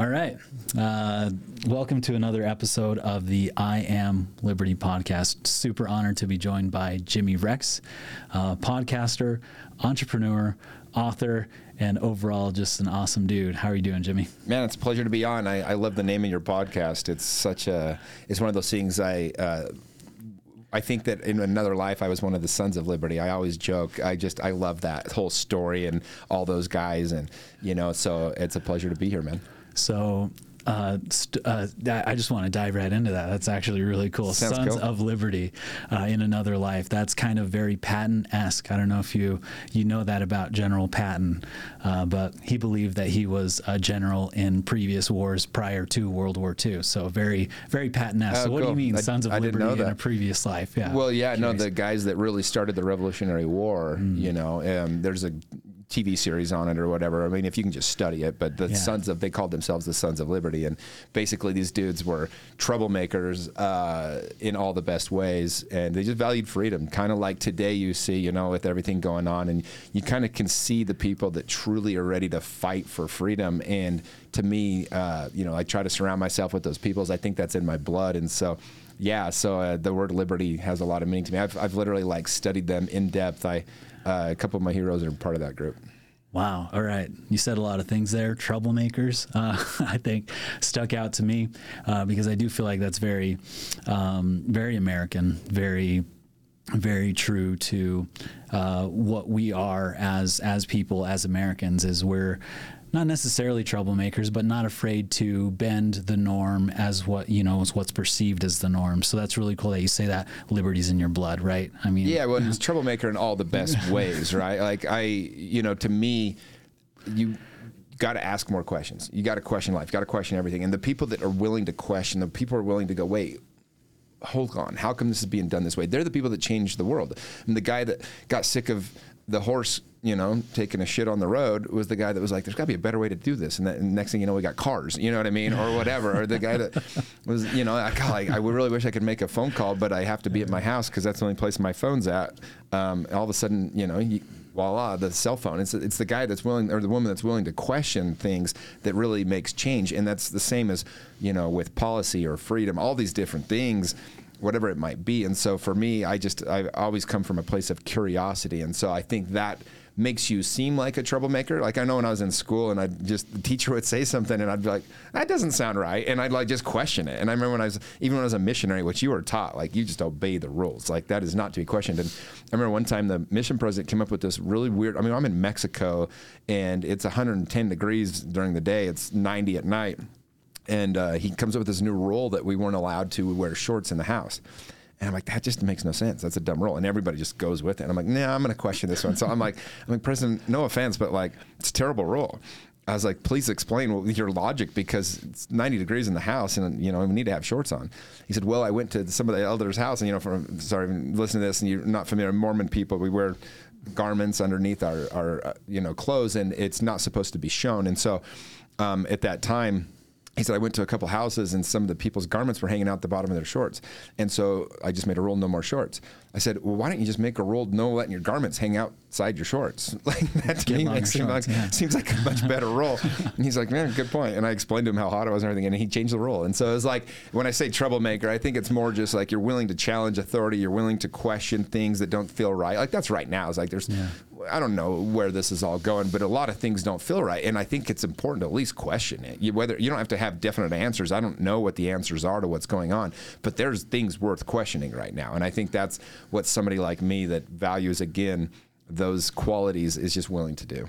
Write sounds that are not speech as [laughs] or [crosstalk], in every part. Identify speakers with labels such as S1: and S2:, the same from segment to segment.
S1: All right. Uh, welcome to another episode of the I Am Liberty podcast. Super honored to be joined by Jimmy Rex, uh, podcaster, entrepreneur, author, and overall just an awesome dude. How are you doing, Jimmy?
S2: Man, it's a pleasure to be on. I, I love the name of your podcast. It's such a, it's one of those things I, uh, I think that in another life I was one of the sons of liberty. I always joke. I just I love that whole story and all those guys and you know. So it's a pleasure to be here, man.
S1: So uh, st- uh, I just want to dive right into that. That's actually really cool.
S2: Sounds
S1: Sons
S2: cool.
S1: of Liberty uh, in another life. That's kind of very Patton esque. I don't know if you you know that about General Patton, uh, but he believed that he was a general in previous wars prior to World War II. So very very Patton esque.
S2: Oh,
S1: so what do you mean,
S2: I-
S1: Sons of
S2: I
S1: Liberty in a previous life? Yeah.
S2: Well, yeah, no, the guys that really started the Revolutionary War.
S1: Mm.
S2: You know, um, there's a TV series on it or whatever. I mean, if you can just study it, but the
S1: Yeah.
S2: Sons of they called themselves the Sons of Liberty, and basically these dudes were troublemakers uh, in all the best ways, and they just valued freedom, kind of like today you see, you know, with everything going on, and you kind of can see the people that truly are ready to fight for freedom. And to me, uh, you know, I try to surround myself with those people. I think that's in my blood, and so yeah, so uh, the word liberty has a lot of meaning to me. I've, I've literally like studied them in depth. I uh, a couple of my heroes are part of that group.
S1: Wow. All right. You said a lot of things there. Troublemakers, uh, [laughs] I think, stuck out to me uh, because I do feel like that's very, um, very American, very, very true to uh, what we are as as people, as Americans. Is we're not necessarily troublemakers, but not afraid to bend the norm as what you know is what's perceived as the norm. So that's really cool that you say that liberty's in your blood, right? I mean,
S2: Yeah, well, it's troublemaker in all the best [laughs] ways, right? Like I, you know, to me, you got to ask more questions. You got to question life. You got to question everything. And the people that are willing to question, the people are willing to go, wait. Hold on. How come this is being done this way? They're the people that changed the world. And the guy that got sick of the horse, you know, taking a shit on the road was the guy that was like, "There's got to be a better way to do this." And, that, and next thing you know, we got cars. You know what I mean, or whatever. or the guy that [laughs] was, you know, I, God, like, I really wish I could make a phone call, but I have to be at my house because that's the only place my phone's at. Um, all of a sudden, you know, you, voila, the cell phone. It's it's the guy that's willing or the woman that's willing to question things that really makes change, and that's the same as you know with policy or freedom, all these different things whatever it might be. And so for me, I just I always come from a place of curiosity, and so I think that makes you seem like a troublemaker. Like I know when I was in school and I just the teacher would say something and I'd be like, that doesn't sound right, and I'd like just question it. And I remember when I was even when I was a missionary, which you were taught, like you just obey the rules, like that is not to be questioned. And I remember one time the mission president came up with this really weird. I mean, I'm in Mexico and it's 110 degrees during the day, it's 90 at night and uh, he comes up with this new rule that we weren't allowed to wear shorts in the house. And I'm like, that just makes no sense. That's a dumb rule. And everybody just goes with it. And I'm like, nah, I'm going to question this one. So I'm like, [laughs] I'm like, President, no offense, but like, it's a terrible rule. I was like, please explain your logic because it's 90 degrees in the house and, you know, we need to have shorts on. He said, well, I went to some of the elders' house and, you know, from, sorry, listen to this and you're not familiar, Mormon people, we wear garments underneath our, our uh, you know, clothes and it's not supposed to be shown. And so um, at that time, he said I went to a couple houses and some of the people's garments were hanging out the bottom of their shorts, and so I just made a rule: no more shorts. I said, well, why don't you just make a rule: no letting your garments hang outside your shorts? [laughs] Like that to me makes seem like
S1: yeah.
S2: seems like a much better rule. [laughs] and he's like, man, good point. And I explained to him how hot it was and everything, and he changed the rule. And so it's like when I say troublemaker, I think it's more just like you're willing to challenge authority, you're willing to question things that don't feel right. Like that's right now. It's like there's. I don't know where this is all going, but a lot of things don't feel right, and I think it's important to at least question it. You, whether you don't have to have definite answers. I don't know what the answers are to what's going on, but there's things worth questioning right now, and I think that's what somebody like me that values again those qualities is just willing to do.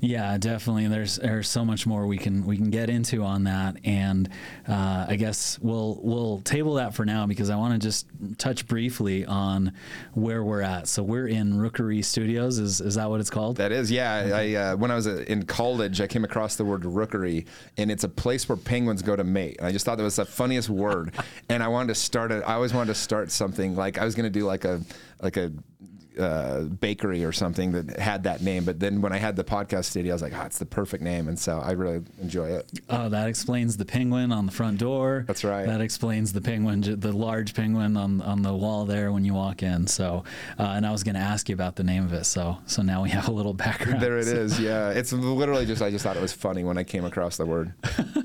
S1: Yeah, definitely. There's there's so much more we can we can get into on that, and uh, I guess we'll we'll table that for now because I want to just touch briefly on where we're at. So we're in Rookery Studios. Is is that what it's called?
S2: That is, yeah. I uh, when I was in college, I came across the word rookery, and it's a place where penguins go to mate. And I just thought that was the funniest word, [laughs] and I wanted to start it. I always wanted to start something like I was going to do like a like a uh, bakery or something that had that name. But then when I had the podcast studio, I was like, oh, it's the perfect name, and so I really enjoy it.
S1: Oh, that explains the penguin on the front door.
S2: That's right.
S1: That explains the penguin, the large penguin on on the wall there when you walk in. So, uh, and I was going to ask you about the name of it. So, so now we have a little background.
S2: There it
S1: So-
S2: is. [laughs] Yeah, it's literally just I just thought it was funny when I came across the word. [laughs]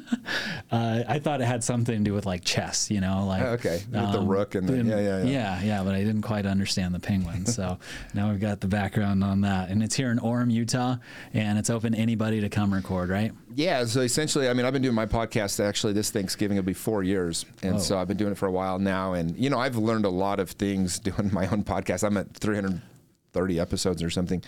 S1: uh, I thought it had something to do with like chess, you know, like
S2: Oh, okay. With the rook and the- yeah, yeah, yeah.
S1: yeah, yeah, But I didn't quite understand the penguin, so now we've got the background on that, and it's here in Orem, Utah, and it's open to anybody to come record, right?
S2: Yeah, so essentially, I mean, I've been doing my podcast actually this Thanksgiving will be four years, and
S1: Oh.
S2: so I've been doing it for a while now, and you know, I've learned a lot of things [laughs] doing my own podcast. I'm at 330 episodes or something,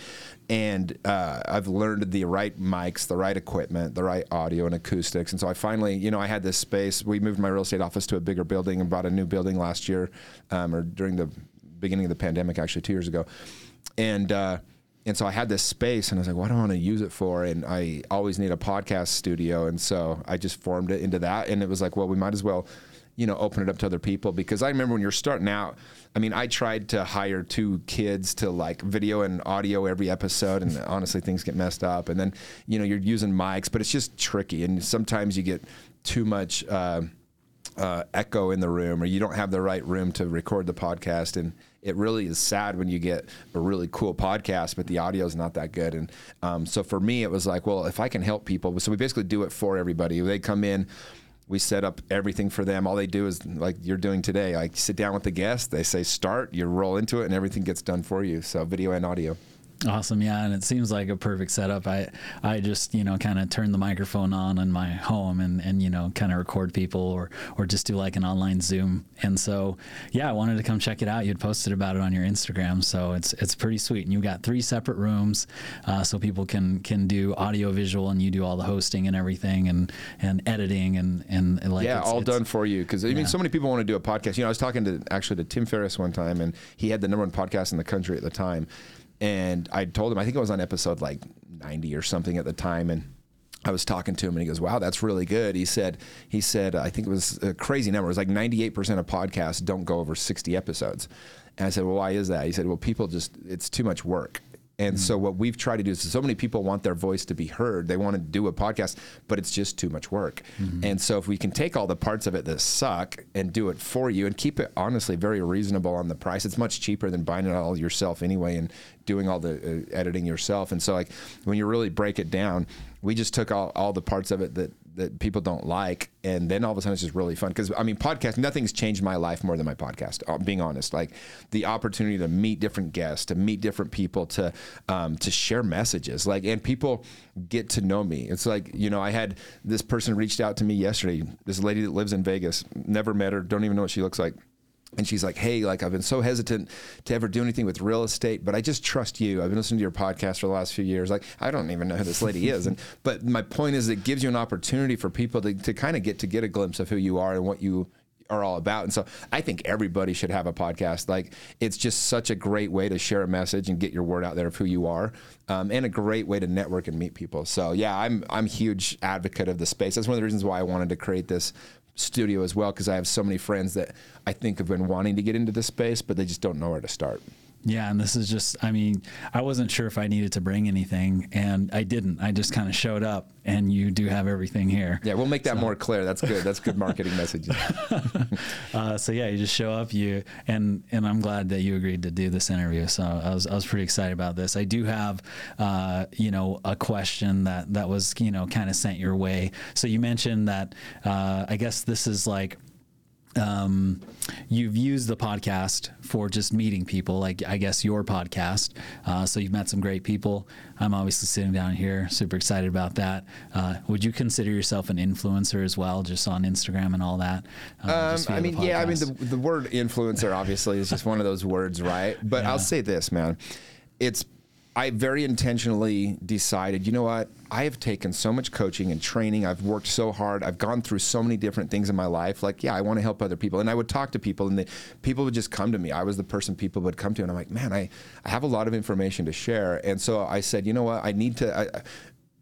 S2: and uh, I've learned the right mics, the right equipment, the right audio and acoustics, and so I finally, you know, I had this space. We moved my real estate office to a bigger building and bought a new building last year, um, or during the beginning of the pandemic, actually two years ago, and. Uh, and so I had this space, and I was like, "What do I want to use it for?" And I always need a podcast studio, and so I just formed it into that. And it was like, well, we might as well, you know, open it up to other people because I remember when you're starting out. I mean, I tried to hire two kids to like video and audio every episode, and honestly, things get messed up. And then, you know, you're using mics, but it's just tricky, and sometimes you get too much. Uh, uh, echo in the room or you don't have the right room to record the podcast and it really is sad when you get a really cool podcast but the audio is not that good. And um, so for me it was like well if i can help people so we basically do it for everybody. They come in we set up everything for them. All they do is like you're doing today like sit down with the guest. They say start you roll into it and everything gets done for you. So video and audio
S1: Awesome, yeah, and it seems like a perfect setup. I I just you know kind of turn the microphone on in my home and and you know kind of record people or or just do like an online Zoom. And so yeah, I wanted to come check it out. You'd posted about it on your Instagram, so it's it's pretty sweet. And you got three separate rooms, uh, so people can can do audio visual, and you do all the hosting and everything and and editing and and, like
S2: yeah,
S1: it's-
S2: all
S1: it's-
S2: done for you. Because I mean,
S1: Yeah.
S2: so many people want to do a podcast. You know, I was talking to actually to Tim Ferriss one time, and he had the number one podcast in the country at the time. And I told him, I think it was on episode like 90 or something at the time, and I was talking to him, and he goes, "Wow, that's really good." He said, "He said uh, I think it was a crazy number. It was like 98 percent of podcasts don't go over 60 episodes." And I said, "Well, why is that?" He said, "Well, people just it's too much work." And so what we've tried to do is so many people want their voice to be heard. They want to do a podcast, but it's just too much work. And so if we can take all the parts of it that suck and do it for you and keep it honestly very reasonable on the price, it's much cheaper than buying it all yourself anyway and doing all the uh, editing yourself. And so like when you really break it down, we just took all, all the parts of it that that people don't like and then all of a sudden it's just really fun. Because i mean podcast nothing's changed my life more than my podcast uh, being honest. Like the opportunity to meet different guests to meet different people to um, to share messages. Like and people get to know me. It's like you know i had this person reached out to me yesterday this lady that lives in vegas never met her don't even know what she looks like and she's like, "Hey, like I've been so hesitant to ever do anything with real estate, but I just trust you. I've been listening to your podcast for the last few years. Like I don't even know who this lady is, and [laughs] but my point is, it gives you an opportunity for people to, to kind of get to get a glimpse of who you are and what you are all about. And so I think everybody should have a podcast. Like it's just such a great way to share a message and get your word out there of who you are, um, and a great way to network and meet people. So yeah, I'm I'm huge advocate of the space. That's one of the reasons why I wanted to create this studio as well because I have so many friends that I think have been wanting to get into this space, but they just don't know where to start.
S1: Yeah, and this is just, I mean, I wasn't sure if I needed to bring anything, and I didn't. I just kind of showed up, and you do have everything here.
S2: Yeah, we'll make that more clear. That's good. That's good marketing message. [laughs] [laughs]
S1: Uh, so yeah, you just show up, you and and I'm glad that you agreed to do this interview. So I was I was pretty excited about this. I do have, uh, you know, a question that that was you know kind of sent your way. So you mentioned that uh, I guess this is like um, you've used the podcast for just meeting people, like I guess your podcast. Uh, so you've met some great people. I'm obviously sitting down here, super excited about that. Uh, would you consider yourself an influencer as well, just on Instagram and all that? Uh,
S2: Um, I mean, yeah, I mean, the, the word influencer obviously is just one of those words, right? But [laughs] I'll say this, man. It's, I very intentionally decided, you know what? I have taken so much coaching and training. I've worked so hard. I've gone through so many different things in my life. Like, yeah, I want to help other people. And I would talk to people and the, people would just come to me. I was the person people would come to. And I'm like, man, I, I have a lot of information to share. And so I said, you know what? I need to, I,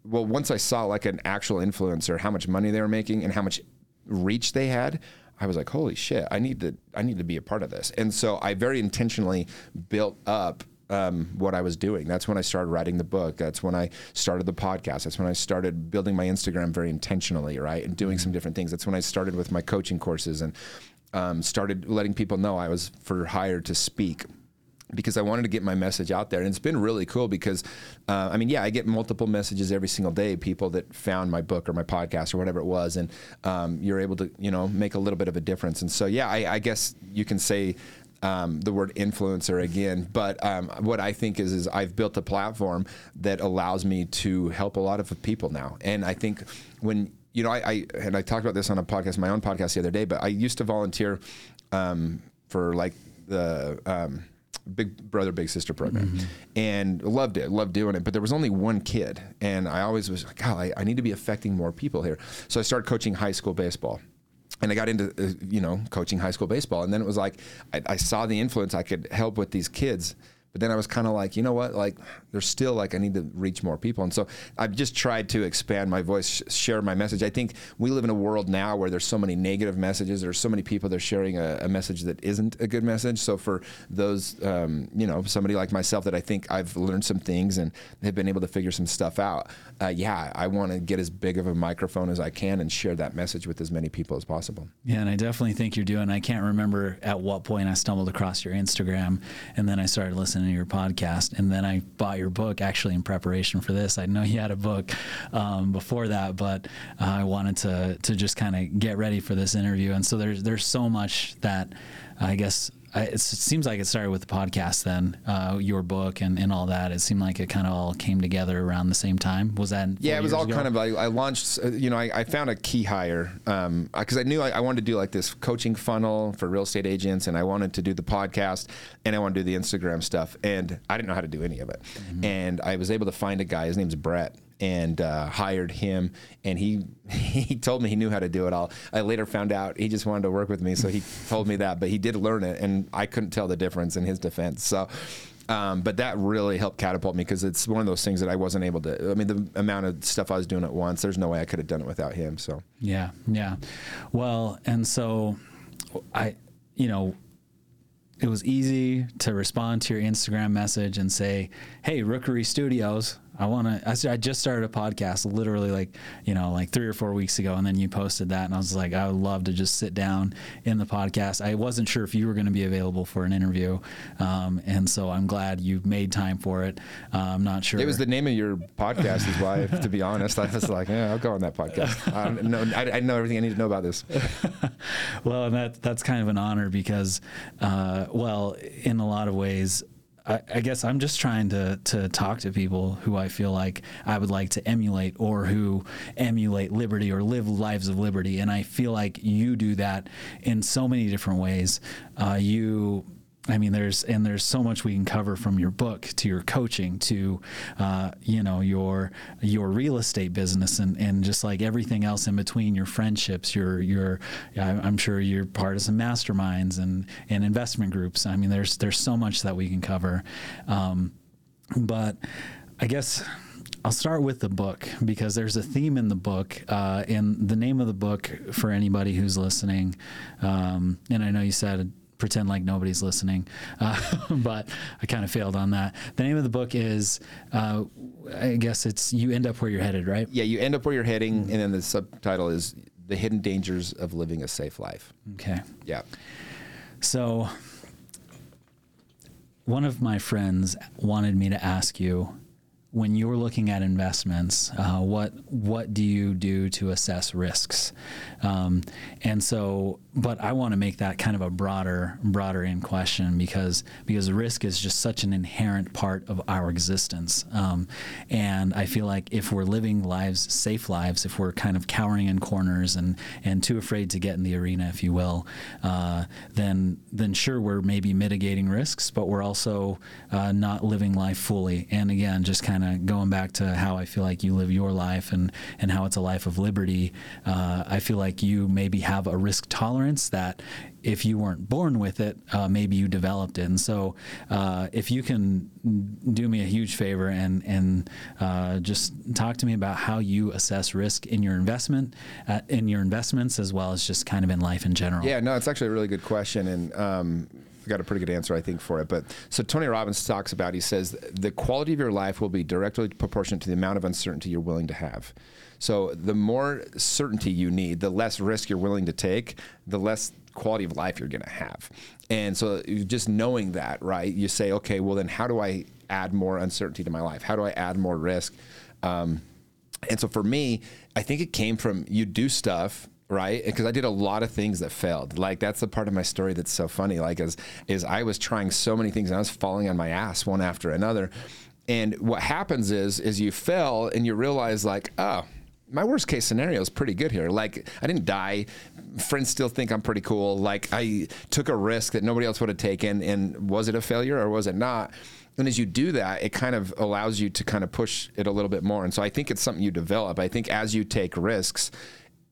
S2: well, once I saw like an actual influencer, how much money they were making and how much reach they had, I was like, holy shit, I need to I need to be a part of this. And so I very intentionally built up um, what I was doing. That's when I started writing the book. That's when I started the podcast. That's when I started building my Instagram very intentionally, right, and doing some different things. That's when I started with my coaching courses and um, started letting people know I was for hire to speak because I wanted to get my message out there. And it's been really cool because, uh, I mean, yeah, I get multiple messages every single day, people that found my book or my podcast or whatever it was. And um, you're able to, you know, make a little bit of a difference. And so, yeah, I, I guess you can say, um, the word influencer again, but um, what I think is is I've built a platform that allows me to help a lot of people now, and I think when you know I, I and I talked about this on a podcast, my own podcast the other day, but I used to volunteer um, for like the um, Big Brother Big Sister program, mm-hmm. and loved it, loved doing it. But there was only one kid, and I always was like, God, I, I need to be affecting more people here. So I started coaching high school baseball and I got into uh, you know coaching high school baseball, and then it was like I, I, saw the influence I could help with these kids, but then I was kind of like, you know what? Like, there's still like I need to reach more people, and so I've just tried to expand my voice, share my message. I think we live in a world now where there's so many negative messages. There's so many people that are sharing a, a message that isn't a good message. So for those, um, you know, somebody like myself that I think I've learned some things and have been able to figure some stuff out. Uh, yeah, I want to get as big of a microphone as I can and share that message with as many people as possible.
S1: Yeah, and I definitely think you're doing. I can't remember at what point I stumbled across your Instagram, and then I started listening listening to your podcast, and then I bought your book actually in preparation for this. I know you had a book um, before that, but uh, I wanted to to just kind of get ready for this interview, and so there's there's so much that I guess it seems like it started with the podcast then uh, your book and, and all that it seemed like it kind of all came together around the same time was that
S2: yeah it was all
S1: ago?
S2: kind of I, I launched uh, you know I, I, found a key hire because um, I knew I, I, wanted to do like this coaching funnel for real estate agents and I wanted to do the podcast and I wanted to do the Instagram stuff and I didn't know how to do any of it mm-hmm. and I was able to find a guy his name's Brett and uh, hired him. And he [laughs] he told me he knew how to do it all. I later found out he just wanted to work with me, so he [laughs] told me that. But he did learn it, and I couldn't tell the difference in his defense. So. Um, but that really helped catapult me because it's one of those things that I wasn't able to. I mean, the amount of stuff I was doing at once, there's no way I could have done it without him. So
S1: yeah, yeah. Well, and so I, you know, it was easy to respond to your Instagram message and say, "Hey, Rookery Studios, I want to. I, just started a podcast, literally like you know, like three or four weeks ago, and then you posted that, and I was like, I would love to just sit down in the podcast. I wasn't sure if you were going to be available for an interview, um, and so I'm glad you made time for it. Uh, I'm not sure.
S2: It was the name of your podcast, is why. to be honest, I was like, yeah, I'll go on that podcast. I know, I, I know everything I need to know about this. [laughs]
S1: well, and that that's kind of an honor because, uh, well, in a lot of ways I, I, guess I'm just trying to to talk to people who I feel like I would like to emulate or who emulate liberty or live lives of liberty. And I feel like you do that in so many different ways. Uh, you I mean, there's and there's so much we can cover from your book to your coaching to, uh, you know, your your real estate business and, and just like everything else in between, your friendships, your your I'm sure you're part of some masterminds and and investment groups. I mean, there's there's so much that we can cover, um, but I guess. I'll start with the book because there's a theme in the book, uh, and the name of the book for anybody who's listening. Um, and I know you said pretend like nobody's listening, [laughs] uh, but I kind of failed on that. The name of the book is, uh, I guess it's "You End Up Where You're Headed," right?
S2: Yeah, you end up where you're heading, and then the subtitle is "The Hidden Dangers of Living a Safe Life."
S1: Okay.
S2: Yeah.
S1: So, one of my friends wanted me to ask you when you're looking at investments, uh, what what do you do to assess risks? Um, and so, but I want to make that kind of a broader broader in question because because risk is just such an inherent part of our existence. Um, and I feel like if we're living lives, safe lives, if we're kind of cowering in corners and and too afraid to get in the arena, if you will, uh, then then sure we're maybe mitigating risks, but we're also uh, not living life fully. And again, just kind of going back to how I feel like you live your life and, and how it's a life of liberty, uh, I feel like you maybe have a risk tolerance that if you weren't born with it, uh, maybe you developed it. And so, uh, if you can do me a huge favor and and uh, just talk to me about how you assess risk in your investment, uh, in your investments, as well as just kind of in life in general.
S2: Yeah, no, it's actually a really good question, and um, got a pretty good answer, I think, for it. But so Tony Robbins talks about, he says, the quality of your life will be directly proportionate to the amount of uncertainty you're willing to have. So the more certainty you need, the less risk you're willing to take, the less quality of life you're going to have. And so just knowing that, right? You say, okay, well then how do I add more uncertainty to my life? How do I add more risk? Um, and so for me, I think it came from you do stuff right because i did a lot of things that failed like that's the part of my story that's so funny like is is i was trying so many things and i was falling on my ass one after another and what happens is is you fail and you realize like oh my worst case scenario is pretty good here. Like I didn't die. Friends still think I'm pretty cool. Like I took a risk that nobody else would have taken. And was it a failure or was it not? And as you do that, it kind of allows you to kind of push it a little bit more. And so I think it's something you develop. I think as you take risks,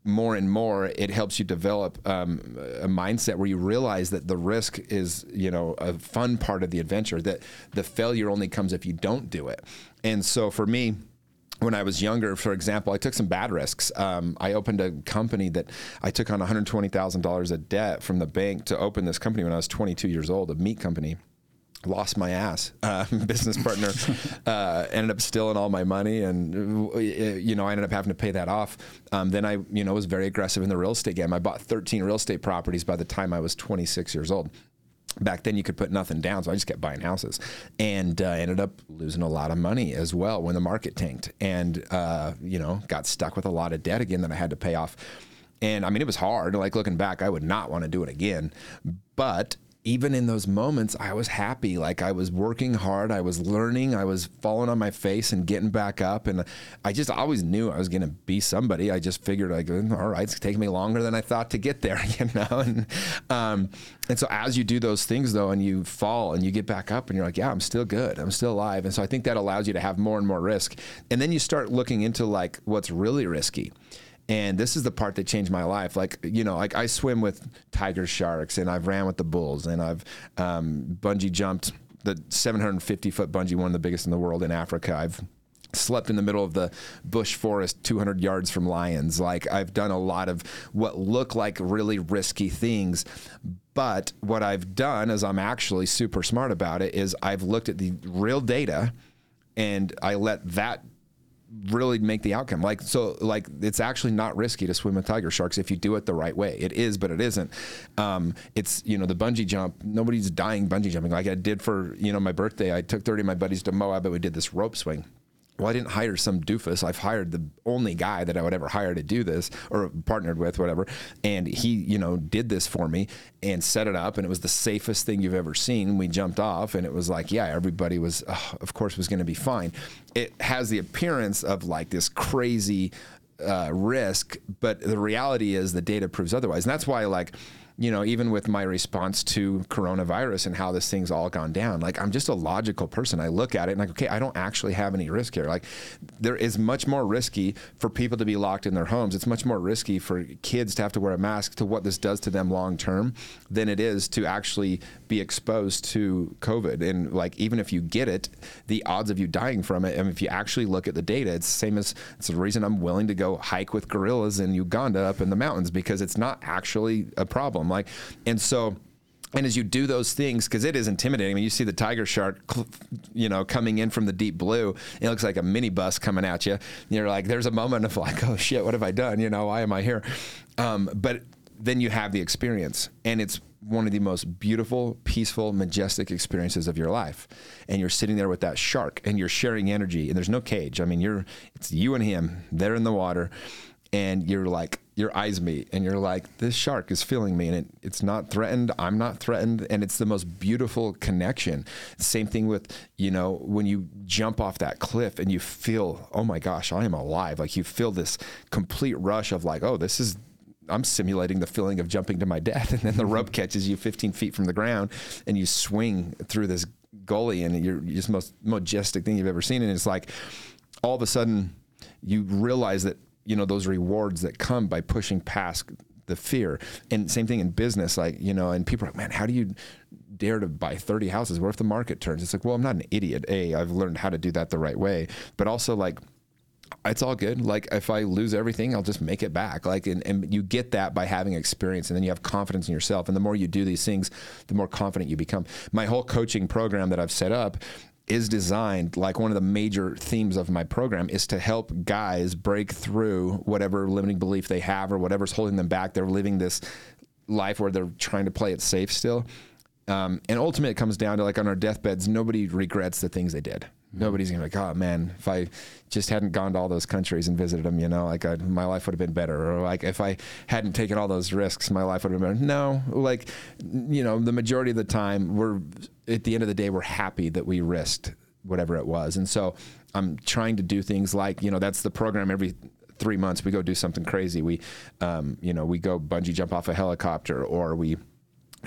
S2: more and more, it helps you develop um, a mindset where you realize that the risk is, you know, a fun part of the adventure. That the failure only comes if you don't do it. And so for me, when I was younger, for example, I took some bad risks. Um, I opened a company that I took on $120,000 of debt from the bank to open this company when I was 22 years old, a meat company lost my ass. Uh, [laughs] business partner uh, ended up stealing all my money, and uh, you know I ended up having to pay that off. Um, then I, you know, was very aggressive in the real estate game. I bought 13 real estate properties by the time I was 26 years old. Back then, you could put nothing down, so I just kept buying houses, and uh, ended up losing a lot of money as well when the market tanked, and uh, you know got stuck with a lot of debt again that I had to pay off. And I mean, it was hard. Like looking back, I would not want to do it again. But even in those moments, I was happy. Like I was working hard, I was learning, I was falling on my face and getting back up. And I just always knew I was going to be somebody. I just figured, like, all right, it's taking me longer than I thought to get there, [laughs] you know? And, um, and so as you do those things though, and you fall and you get back up and you're like, yeah, I'm still good. I'm still alive. And so I think that allows you to have more and more risk. And then you start looking into like what's really risky. And this is the part that changed my life. Like, you know, like I swim with tiger sharks and I've ran with the bulls and I've um, bungee jumped the 750 foot bungee, one of the biggest in the world in Africa. I've slept in the middle of the bush forest 200 yards from lions. Like I've done a lot of what look like really risky things. But what I've done is I'm actually super smart about it is I've looked at the real data and I let that really make the outcome. Like so, like it's actually not risky to swim with tiger sharks if you do it the right way. It is, but it isn't. Um, it's you know the bungee jump. Nobody's dying bungee jumping like I did for you know my birthday. I took thirty of my buddies to Moab, and we did this rope swing well, I didn't hire some doofus. I've hired the only guy that I would ever hire to do this or partnered with, whatever. And he, you know, did this for me and set it up. And it was the safest thing you've ever seen. We jumped off and it was like, yeah, everybody was, of course, was going to be fine. It has the appearance of like this crazy uh, risk, but the reality is the data proves otherwise. And that's why, like, you know, even with my response to coronavirus and how this thing's all gone down, like I'm just a logical person. I look at it and like, okay, I don't actually have any risk here. Like there is much more risky for people to be locked in their homes. It's much more risky for kids to have to wear a mask to what this does to them long term than it is to actually be exposed to COVID. And like even if you get it, the odds of you dying from it, I and if you actually look at the data, it's the same as it's the reason I'm willing to go hike with gorillas in Uganda up in the mountains because it's not actually a problem. Like, and so and as you do those things, because it is intimidating. I mean, you see the tiger shark, you know, coming in from the deep blue. It looks like a minibus coming at you. You're like, there's a moment of like, oh shit, what have I done? You know, why am I here? Um, but then you have the experience, and it's one of the most beautiful, peaceful, majestic experiences of your life. And you're sitting there with that shark, and you're sharing energy, and there's no cage. I mean, you're it's you and him. They're in the water, and you're like your eyes meet and you're like this shark is feeling me and it, it's not threatened i'm not threatened and it's the most beautiful connection same thing with you know when you jump off that cliff and you feel oh my gosh i am alive like you feel this complete rush of like oh this is I'm simulating the feeling of jumping to my death, [laughs] and then the rope mm-hmm. catches you 15 feet from the ground, and you swing through this gully, and you're just most majestic thing you've ever seen. And it's like all of a sudden you realize that you know those rewards that come by pushing past the fear. And same thing in business like you know and people are like man how do you dare to buy 30 houses? What if the market turns? It's like well i'm not an idiot a i've learned how to do that the right way. But also like it's all good. Like if I lose everything, I'll just make it back. Like and, and you get that by having experience, and then you have confidence in yourself. And the more you do these things, the more confident you become. My whole coaching program that I've set up is designed like one of the major themes of my program is to help guys break through whatever limiting belief they have or whatever's holding them back. They're living this life where they're trying to play it safe still. Um, and ultimately, it comes down to like on our deathbeds, nobody regrets the things they did. Nobody's gonna be like, oh man, if I just hadn't gone to all those countries and visited them, you know, like I, my life would have been better. Or like if I hadn't taken all those risks, my life would have been better. No, like, you know, the majority of the time, we're at the end of the day, we're happy that we risked whatever it was. And so I'm trying to do things like, you know, that's the program every three months we go do something crazy. We, um, you know, we go bungee jump off a helicopter or we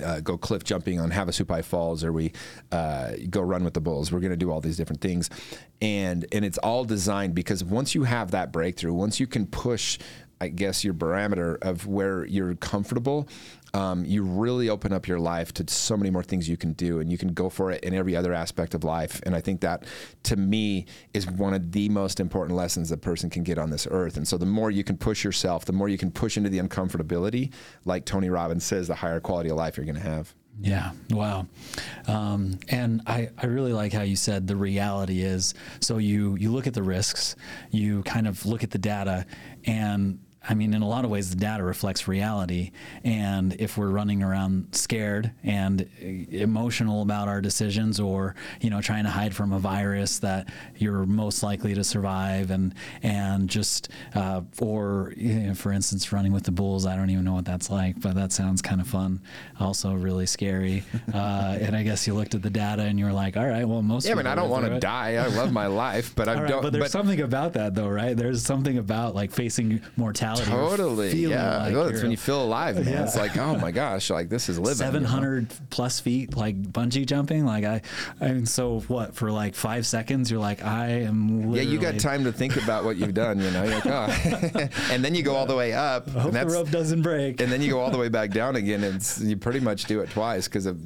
S2: uh, go cliff jumping on Havasupai Falls, or we uh, go run with the bulls. We're going to do all these different things, and and it's all designed because once you have that breakthrough, once you can push, I guess your parameter of where you're comfortable, um, you really open up your life to so many more things you can do, and you can go for it in every other aspect of life. And I think that, to me, is one of the most important lessons a person can get on this earth. And so, the more you can push yourself, the more you can push into the uncomfortability, like Tony Robbins says, the higher quality of life you're going to have.
S1: Yeah. Wow. Um, and I, I really like how you said the reality is so you you look at the risks, you kind of look at the data, and I mean, in a lot of ways, the data reflects reality. And if we're running around scared and emotional about our decisions, or you know, trying to hide from a virus that you're most likely to survive, and and just uh, or you know, for instance, running with the bulls, I don't even know what that's like, but that sounds kind of fun. Also, really scary. [laughs] Uh, and I guess you looked at the data and you were like, all right, well, most
S2: yeah, I mean, I don't want to die. I love my life, but [laughs] I
S1: right,
S2: don't.
S1: But there's
S2: but,
S1: something about that, though, right? There's something about like facing mortality. Or
S2: Totally.
S1: feeling
S2: Yeah.
S1: like
S2: Well, it's when you feel alive, man.
S1: Yeah.
S2: It's like, oh my gosh, like this is living. you know?
S1: 700 plus feet, like bungee jumping. Like I, I mean, so what? For like five seconds, you're like, I am.
S2: Yeah, you got time to think about what you've done, you know. You're like, oh. [laughs] and then you go all the way up,
S1: I hope
S2: and
S1: the rope doesn't break.
S2: and then you go all the way back down again, and you pretty much do it twice because it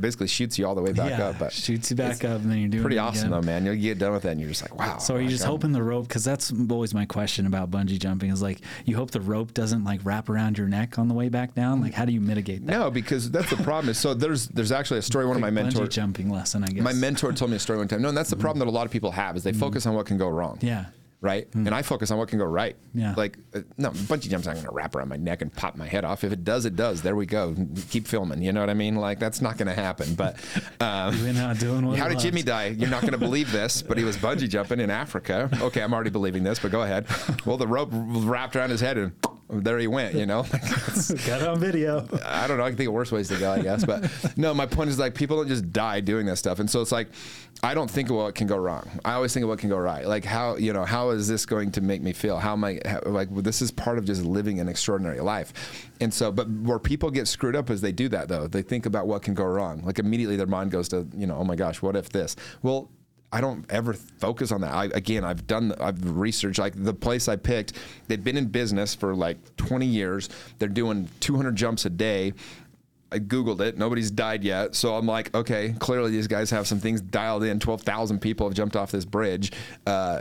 S2: basically shoots you all the way back
S1: yeah,
S2: up. But
S1: shoots you back up, and then you're doing
S2: pretty awesome
S1: again.
S2: though, man. You get done with that, and you're just like, wow.
S1: So are you just
S2: I'm-
S1: hoping the rope? Because that's always my question about bungee jumping. Is like you hope the rope doesn't like wrap around your neck on the way back down. Like how do you mitigate that?
S2: No, because that's the problem. Is so there's there's actually a story. One of my mentors,
S1: jumping lesson, I guess.
S2: my mentor told me a story one time. No, and that's the mm-hmm. problem that a lot of people have is they mm-hmm. focus on what can go wrong.
S1: yeah.
S2: Right? And I focus on what can go right.
S1: Yeah.
S2: Like, uh, no, bungee jump's not going to wrap around my neck and pop my head off. If it does, it does. There we go. Keep filming. You know what I mean? Like, that's not going to happen. But [laughs] um,
S1: You're not doing what
S2: how did. Jimmy die? You're not going [laughs] to believe this, but he was bungee jumping in Africa. Okay, I'm already believing this, but go ahead. Well, the rope wrapped around his head and there he went, you know? [laughs]
S1: Got it on video.
S2: I don't know. I can think of worse ways to go, I guess. But no, my point is like people don't just die doing this stuff. And so it's like, I don't think of what can go wrong. I always think of what can go right. Like how, you know, how is this going to make me feel? How am I, how, like, well, this is part of just living an extraordinary life. And so, but where people get screwed up is they do that though. They think about what can go wrong. Like immediately their mind goes to, you know, oh my gosh, what if this? Well, I don't ever focus on that. I, again, I've done, I've researched like the place I picked. They've been in business for like 20 years. They're doing 200 jumps a day. I googled it. Nobody's died yet, so I'm like, okay, clearly these guys have some things dialed in. 12,000 people have jumped off this bridge. Uh,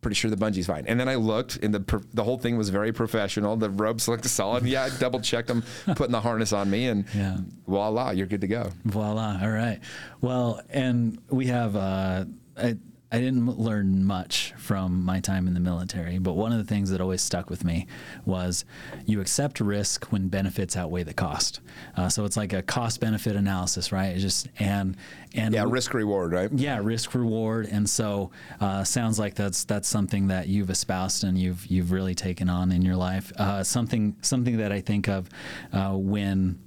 S2: pretty sure the bungee's fine. And then I looked, and the the whole thing was very professional. The ropes looked solid. Yeah, I double checked them, [laughs] putting the harness on me, and
S1: Yeah.
S2: voila, you're good to go.
S1: Voila. All right. Well, and we have. Uh, I, I didn't learn much from my time in the military, but one of the things that always stuck with me was you accept risk when benefits outweigh the cost. Uh, so it's like a cost benefit analysis, right? It's just and and
S2: Yeah, risk reward, right?
S1: yeah risk reward and so uh, sounds like that's that's something that you've espoused and you've you've really taken on in your life uh, something something that I think of uh, when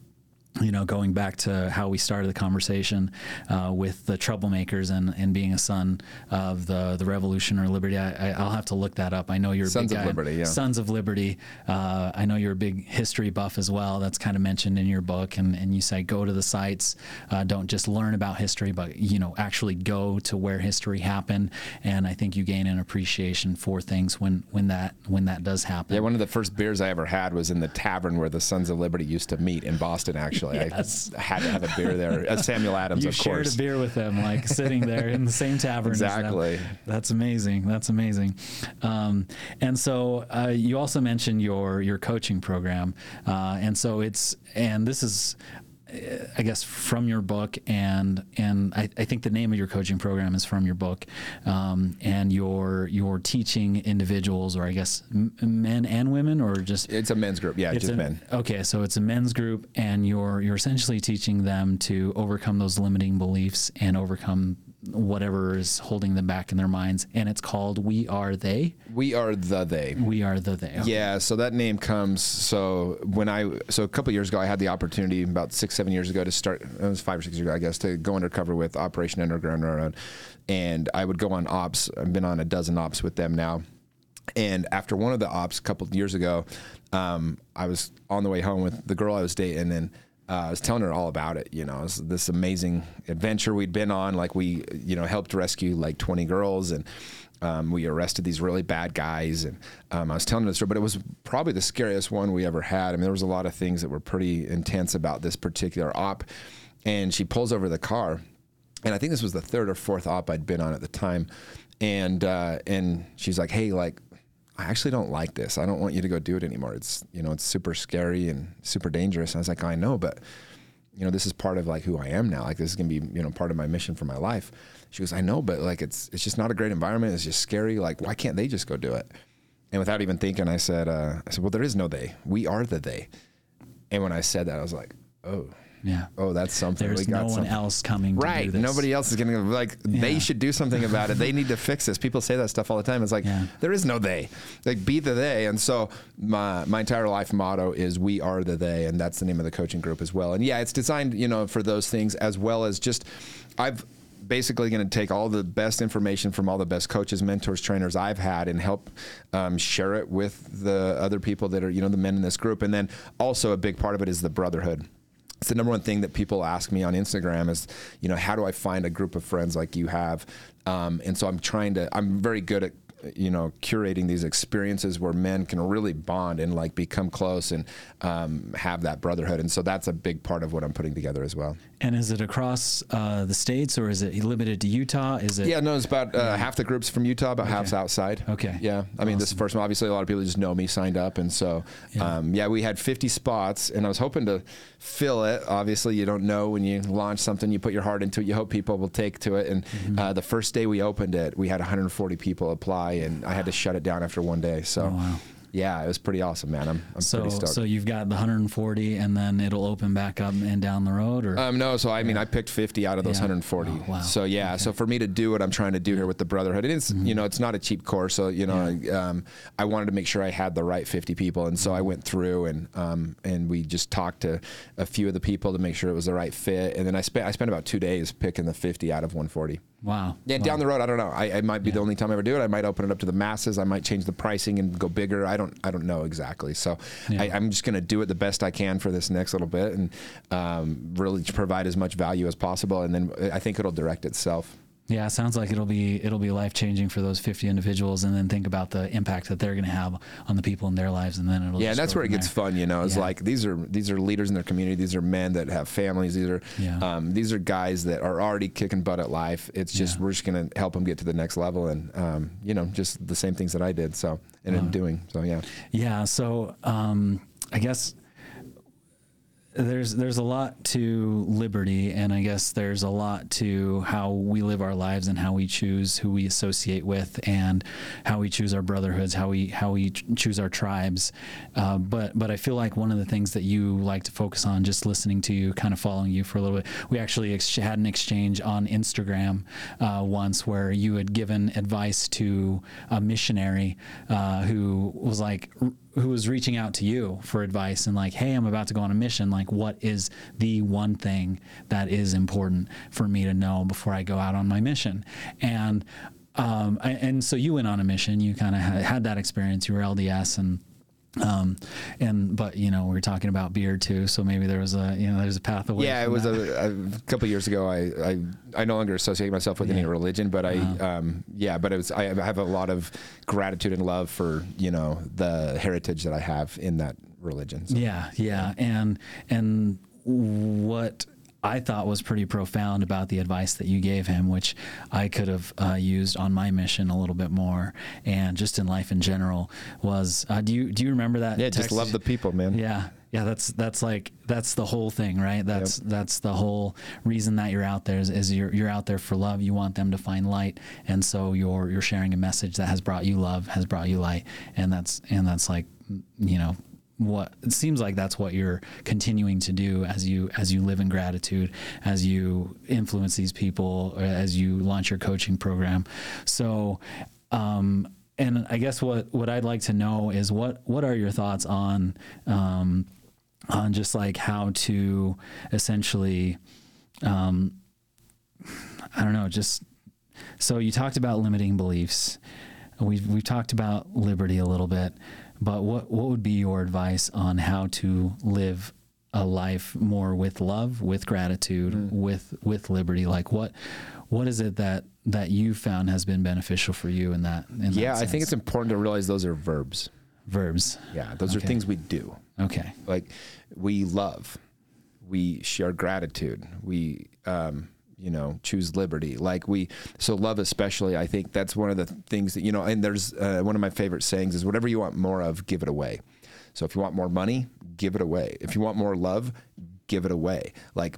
S1: you know, going back to how we started the conversation uh, with the troublemakers and, and being a son of the the revolution or liberty, I, I, I'll have to look that up. I know you're a
S2: Sons
S1: big
S2: of
S1: guy.
S2: Liberty, yeah.
S1: Sons of Liberty. Uh, I know you're a big history buff as well. That's kind of mentioned in your book, and, and you say go to the sites. Uh, don't just learn about history, but you know actually go to where history happened. And I think you gain an appreciation for things when when that when that does happen.
S2: Yeah, one of the first beers I ever had was in the tavern where the Sons of Liberty used to meet in Boston. Actually,
S1: Yes.
S2: I had to have a beer there. Uh, Samuel Adams,
S1: you
S2: of
S1: shared
S2: course.
S1: a beer with them, like sitting there in the same tavern.
S2: Exactly.
S1: That's amazing. That's amazing. Um, and so uh, you also mentioned your your coaching program, uh, and so it's and this is I guess from your book, and and I, I, think the name of your coaching program is from your book, um, and you're you're teaching individuals, or I guess m- men and women, or just
S2: it's a men's group, yeah, just
S1: a,
S2: men.
S1: Okay, so it's a men's group, and you're you're essentially teaching them to overcome those limiting beliefs and overcome whatever is holding them back in their minds and it's called we are they.
S2: We are the they.
S1: We are the they.
S2: Okay. yeah so that name comes so when i so a couple years ago i had the opportunity about six seven years ago to start it was five or six years ago i guess to go undercover with operation underground railroad. And i would go on ops i've been on a dozen ops with them now. And after one of the ops a couple of years ago um, i was on the way home with the girl i was dating and uh, I was telling her all about it. You know, it this amazing adventure we'd been on. Like we, you know, helped rescue like 20 girls and. Um, we arrested these really bad guys, and um, I was telling her the story, but it was probably the scariest one we ever had. I mean, there was a lot of things that were pretty intense about this particular op. And she pulls over the car, and I think this was the third or fourth op I'd been on at the time, and uh, and she's like, "Hey, like, I actually don't like this. I don't want you to go do it anymore. It's you know it's super scary and super dangerous. And I was like, I know, but you know this is part of like who I am now. Like this is gonna be you know part of my mission for my life. She goes, I know, but like it's it's just not a great environment. It's just scary. Like why can't they just go do it? And without even thinking, I said, uh, I said, well, there is no they. We are the they. And when I said that, I was like, oh,
S1: yeah.
S2: Oh, that's something.
S1: There's no
S2: something.
S1: one else coming.
S2: Right. Nobody else is going to like. Yeah. They should do something about it. They need to [laughs] fix this. People say that stuff all the time. It's like yeah. there is no they. Like be the they. And so my my entire life motto is we are the they, and that's the name of the coaching group as well. And yeah, it's designed you know for those things as well as just I've basically going to take all the best information from all the best coaches, mentors, trainers I've had, and help um, share it with the other people that are, you know, the men in this group. And then also a big part of it is the brotherhood it's the number one thing that people ask me on Instagram is, you know, how do I find a group of friends like you have? Um, and so I'm trying to, I'm very good at you know curating these experiences where men can really bond and like become close and um, have that brotherhood. And so that's a big part of what i'm putting together as well.
S1: And is it across uh, the states or is it limited to utah? Is it
S2: yeah no it's about uh, half the groups from utah about okay. half's outside.
S1: Okay.
S2: Yeah. I mean awesome. this first one obviously a lot of people just know me signed up and so yeah. Um, yeah we had 50 spots and i was hoping to fill it. Obviously you don't know when you launch something you put your heart into it you hope people will take to it. And mm-hmm. uh, the first day we opened it we had 140 people apply and I had to shut it down after one day. So. Oh, wow yeah, it was pretty awesome, man. I'm, I'm
S1: so,
S2: pretty stoked.
S1: So you've got the 140, and then it'll open back up and down the road, or
S2: um, no? So I mean, I picked 50 out of those yeah. 140. Oh, wow. So yeah, okay. so for me to do what I'm trying to do here with the Brotherhood, it is, mm-hmm. you know, it's not a cheap course. So you know, yeah. um, I wanted to make sure I had the right 50 people, and so I went through and um, and we just talked to a few of the people to make sure it was the right fit, and then I spent I spent about two days picking the 50 out of 140.
S1: Wow.
S2: Yeah,
S1: wow.
S2: down the road, I don't know. I, it might be yeah. the only time I ever do it. I might open it up to the masses. I might change the pricing and go bigger. I don't. I don't know exactly. So yeah. I, am just going to do it the best I can for this next little bit and um, really provide as much value as possible. And then I think it'll direct itself.
S1: Yeah, it sounds like it'll be it'll be life changing for those 50 individuals, and then think about the impact that they're going to have on the people in their lives, and then it'll
S2: yeah, and that's where it gets fun. You know, it's yeah. like these are these are leaders in their community. These are men that have families. These are yeah. um, these are guys that are already kicking butt at life. It's just yeah. we're just going to help them get to the next level, and um, you know, just the same things that I did. So and in doing so, yeah.
S1: Yeah. So um, I guess there's there's a lot to liberty and i guess there's a lot to how we live our lives and how we choose who we associate with and how we choose our brotherhoods how we how we choose our tribes. Uh, but but i feel like one of the things that you like to focus on just listening to you kind of following you for a little bit we actually ex- had an exchange on instagram uh, once where you had given advice to a missionary uh, who was like who was reaching out to you for advice and like, hey, I'm about to go on a mission. Like, what is the one thing that is important for me to know before I go out on my mission? And um, and so you went on a mission. You kind of had, had that experience. You were LDS and um, and but you know we are talking about beer too, so maybe there was a you know there's a path away.
S2: Yeah, it was a, a, couple years ago. I, I I no longer associate myself with yeah. any religion, but I wow. um, yeah, but it was I have a lot of gratitude and love for you know the heritage that I have in that religion.
S1: So. Yeah, yeah, and and what I thought was pretty profound about the advice that you gave him, which I could have uh, used on my mission a little bit more, and just in life in general. Was uh, do you do you remember that?
S2: Yeah, text? just love the people, man.
S1: Yeah, Yeah, that's that's like that's the whole thing, right? That's yep. that's the whole reason that you're out there is, is you're you're out there for love. You want them to find light, and so you're you're sharing a message that has brought you love, has brought you light, and that's and that's like you know what it seems like that's what you're continuing to do as you as you live in gratitude as you influence these people as you launch your coaching program. So um, and I guess what what I'd like to know is what what are your thoughts on um, on just like how to essentially um, I don't know just so you talked about limiting beliefs. We've we've talked about liberty a little bit but what what would be your advice on how to live a life more with love with gratitude mm. with with liberty like what what is it that that you found has been beneficial for you in that? In
S2: yeah,
S1: that
S2: I think it's important to realize those are verbs.
S1: Verbs.
S2: Yeah, those okay. are things we do.
S1: Okay.
S2: Like we love, we share gratitude, we, um, you know, choose liberty. Like we, so love especially. I think that's one of the things that you know. And there's uh, one of my favorite sayings is whatever you want more of, give it away. So if you want more money, give it away. If you want more love, give it away. Like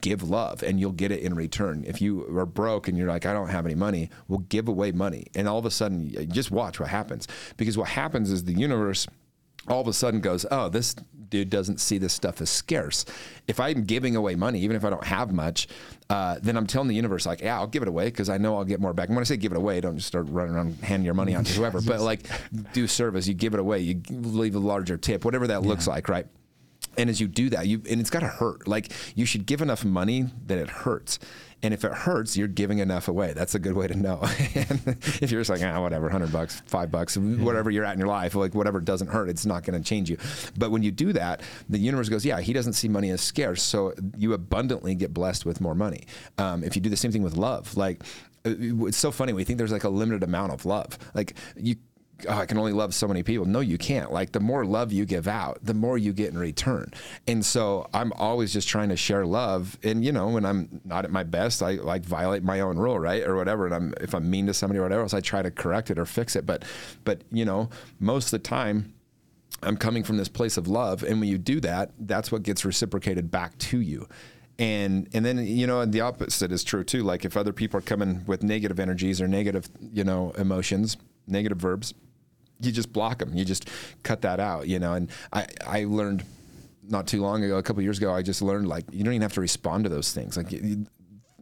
S2: give love and you'll get it in return. If you are broke and you're like, I don't have any money, well, give away money. And all of a sudden, just watch what happens. Because what happens is the universe all of a sudden goes, oh, this dude doesn't see this stuff as scarce. If I'm giving away money, even if I don't have much, uh, then I'm telling the universe, like, yeah, I'll give it away because I know I'll get more back. And when I say give it away, don't just start running around handing your money out to whoever, but like [laughs] do service, you give it away, you leave a larger tip, whatever that yeah. looks like, right? and as you do that you and it's got to hurt like you should give enough money that it hurts and if it hurts you're giving enough away that's a good way to know [laughs] if you're just like ah, whatever 100 bucks 5 bucks whatever you're at in your life like whatever doesn't hurt it's not going to change you but when you do that the universe goes yeah he doesn't see money as scarce so you abundantly get blessed with more money um, if you do the same thing with love like uh, it's so funny. We think there's like a limited amount of love. Like you oh, I can only love so many people. No, you can't. Like the more love you give out, the more you get in return. And so I'm always just trying to share love. And you know, when I'm not at my best, I like violate my own rule, right, or whatever. And I'm if I'm mean to somebody or whatever else, I try to correct it or fix it. But but you know, most of the time. I'm coming from this place of love, and when you do that, that's what gets reciprocated back to you and and then you know the opposite is true too like if other people are coming with negative energies or negative you know emotions negative verbs you just block them. You just cut that out, you know. And I, I learned not too long ago, a couple years ago, I just learned like you don't even have to respond to those things. Like you,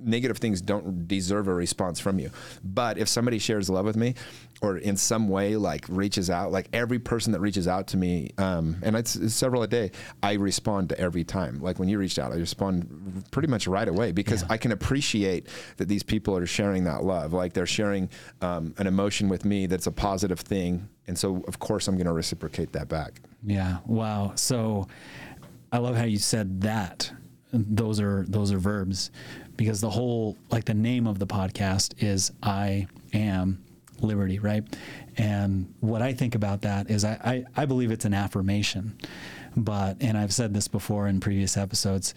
S2: negative things don't deserve a response from you. But if somebody shares love with me or in some way like reaches out, like every person that reaches out to me, um, and it's, it's, several a day, I respond to every time. Like when you reached out, I respond pretty much right away because yeah. I can appreciate that these people are sharing that love. Like they're sharing um, an emotion with me that's a positive thing. And so, of course, I'm going to reciprocate that back.
S1: Yeah. Wow. So I love how you said that. Those are those are verbs because the whole like the name of the podcast is I am liberty, right? And what I think about that is I, I, I believe it's an affirmation. But and I've said this before in previous episodes,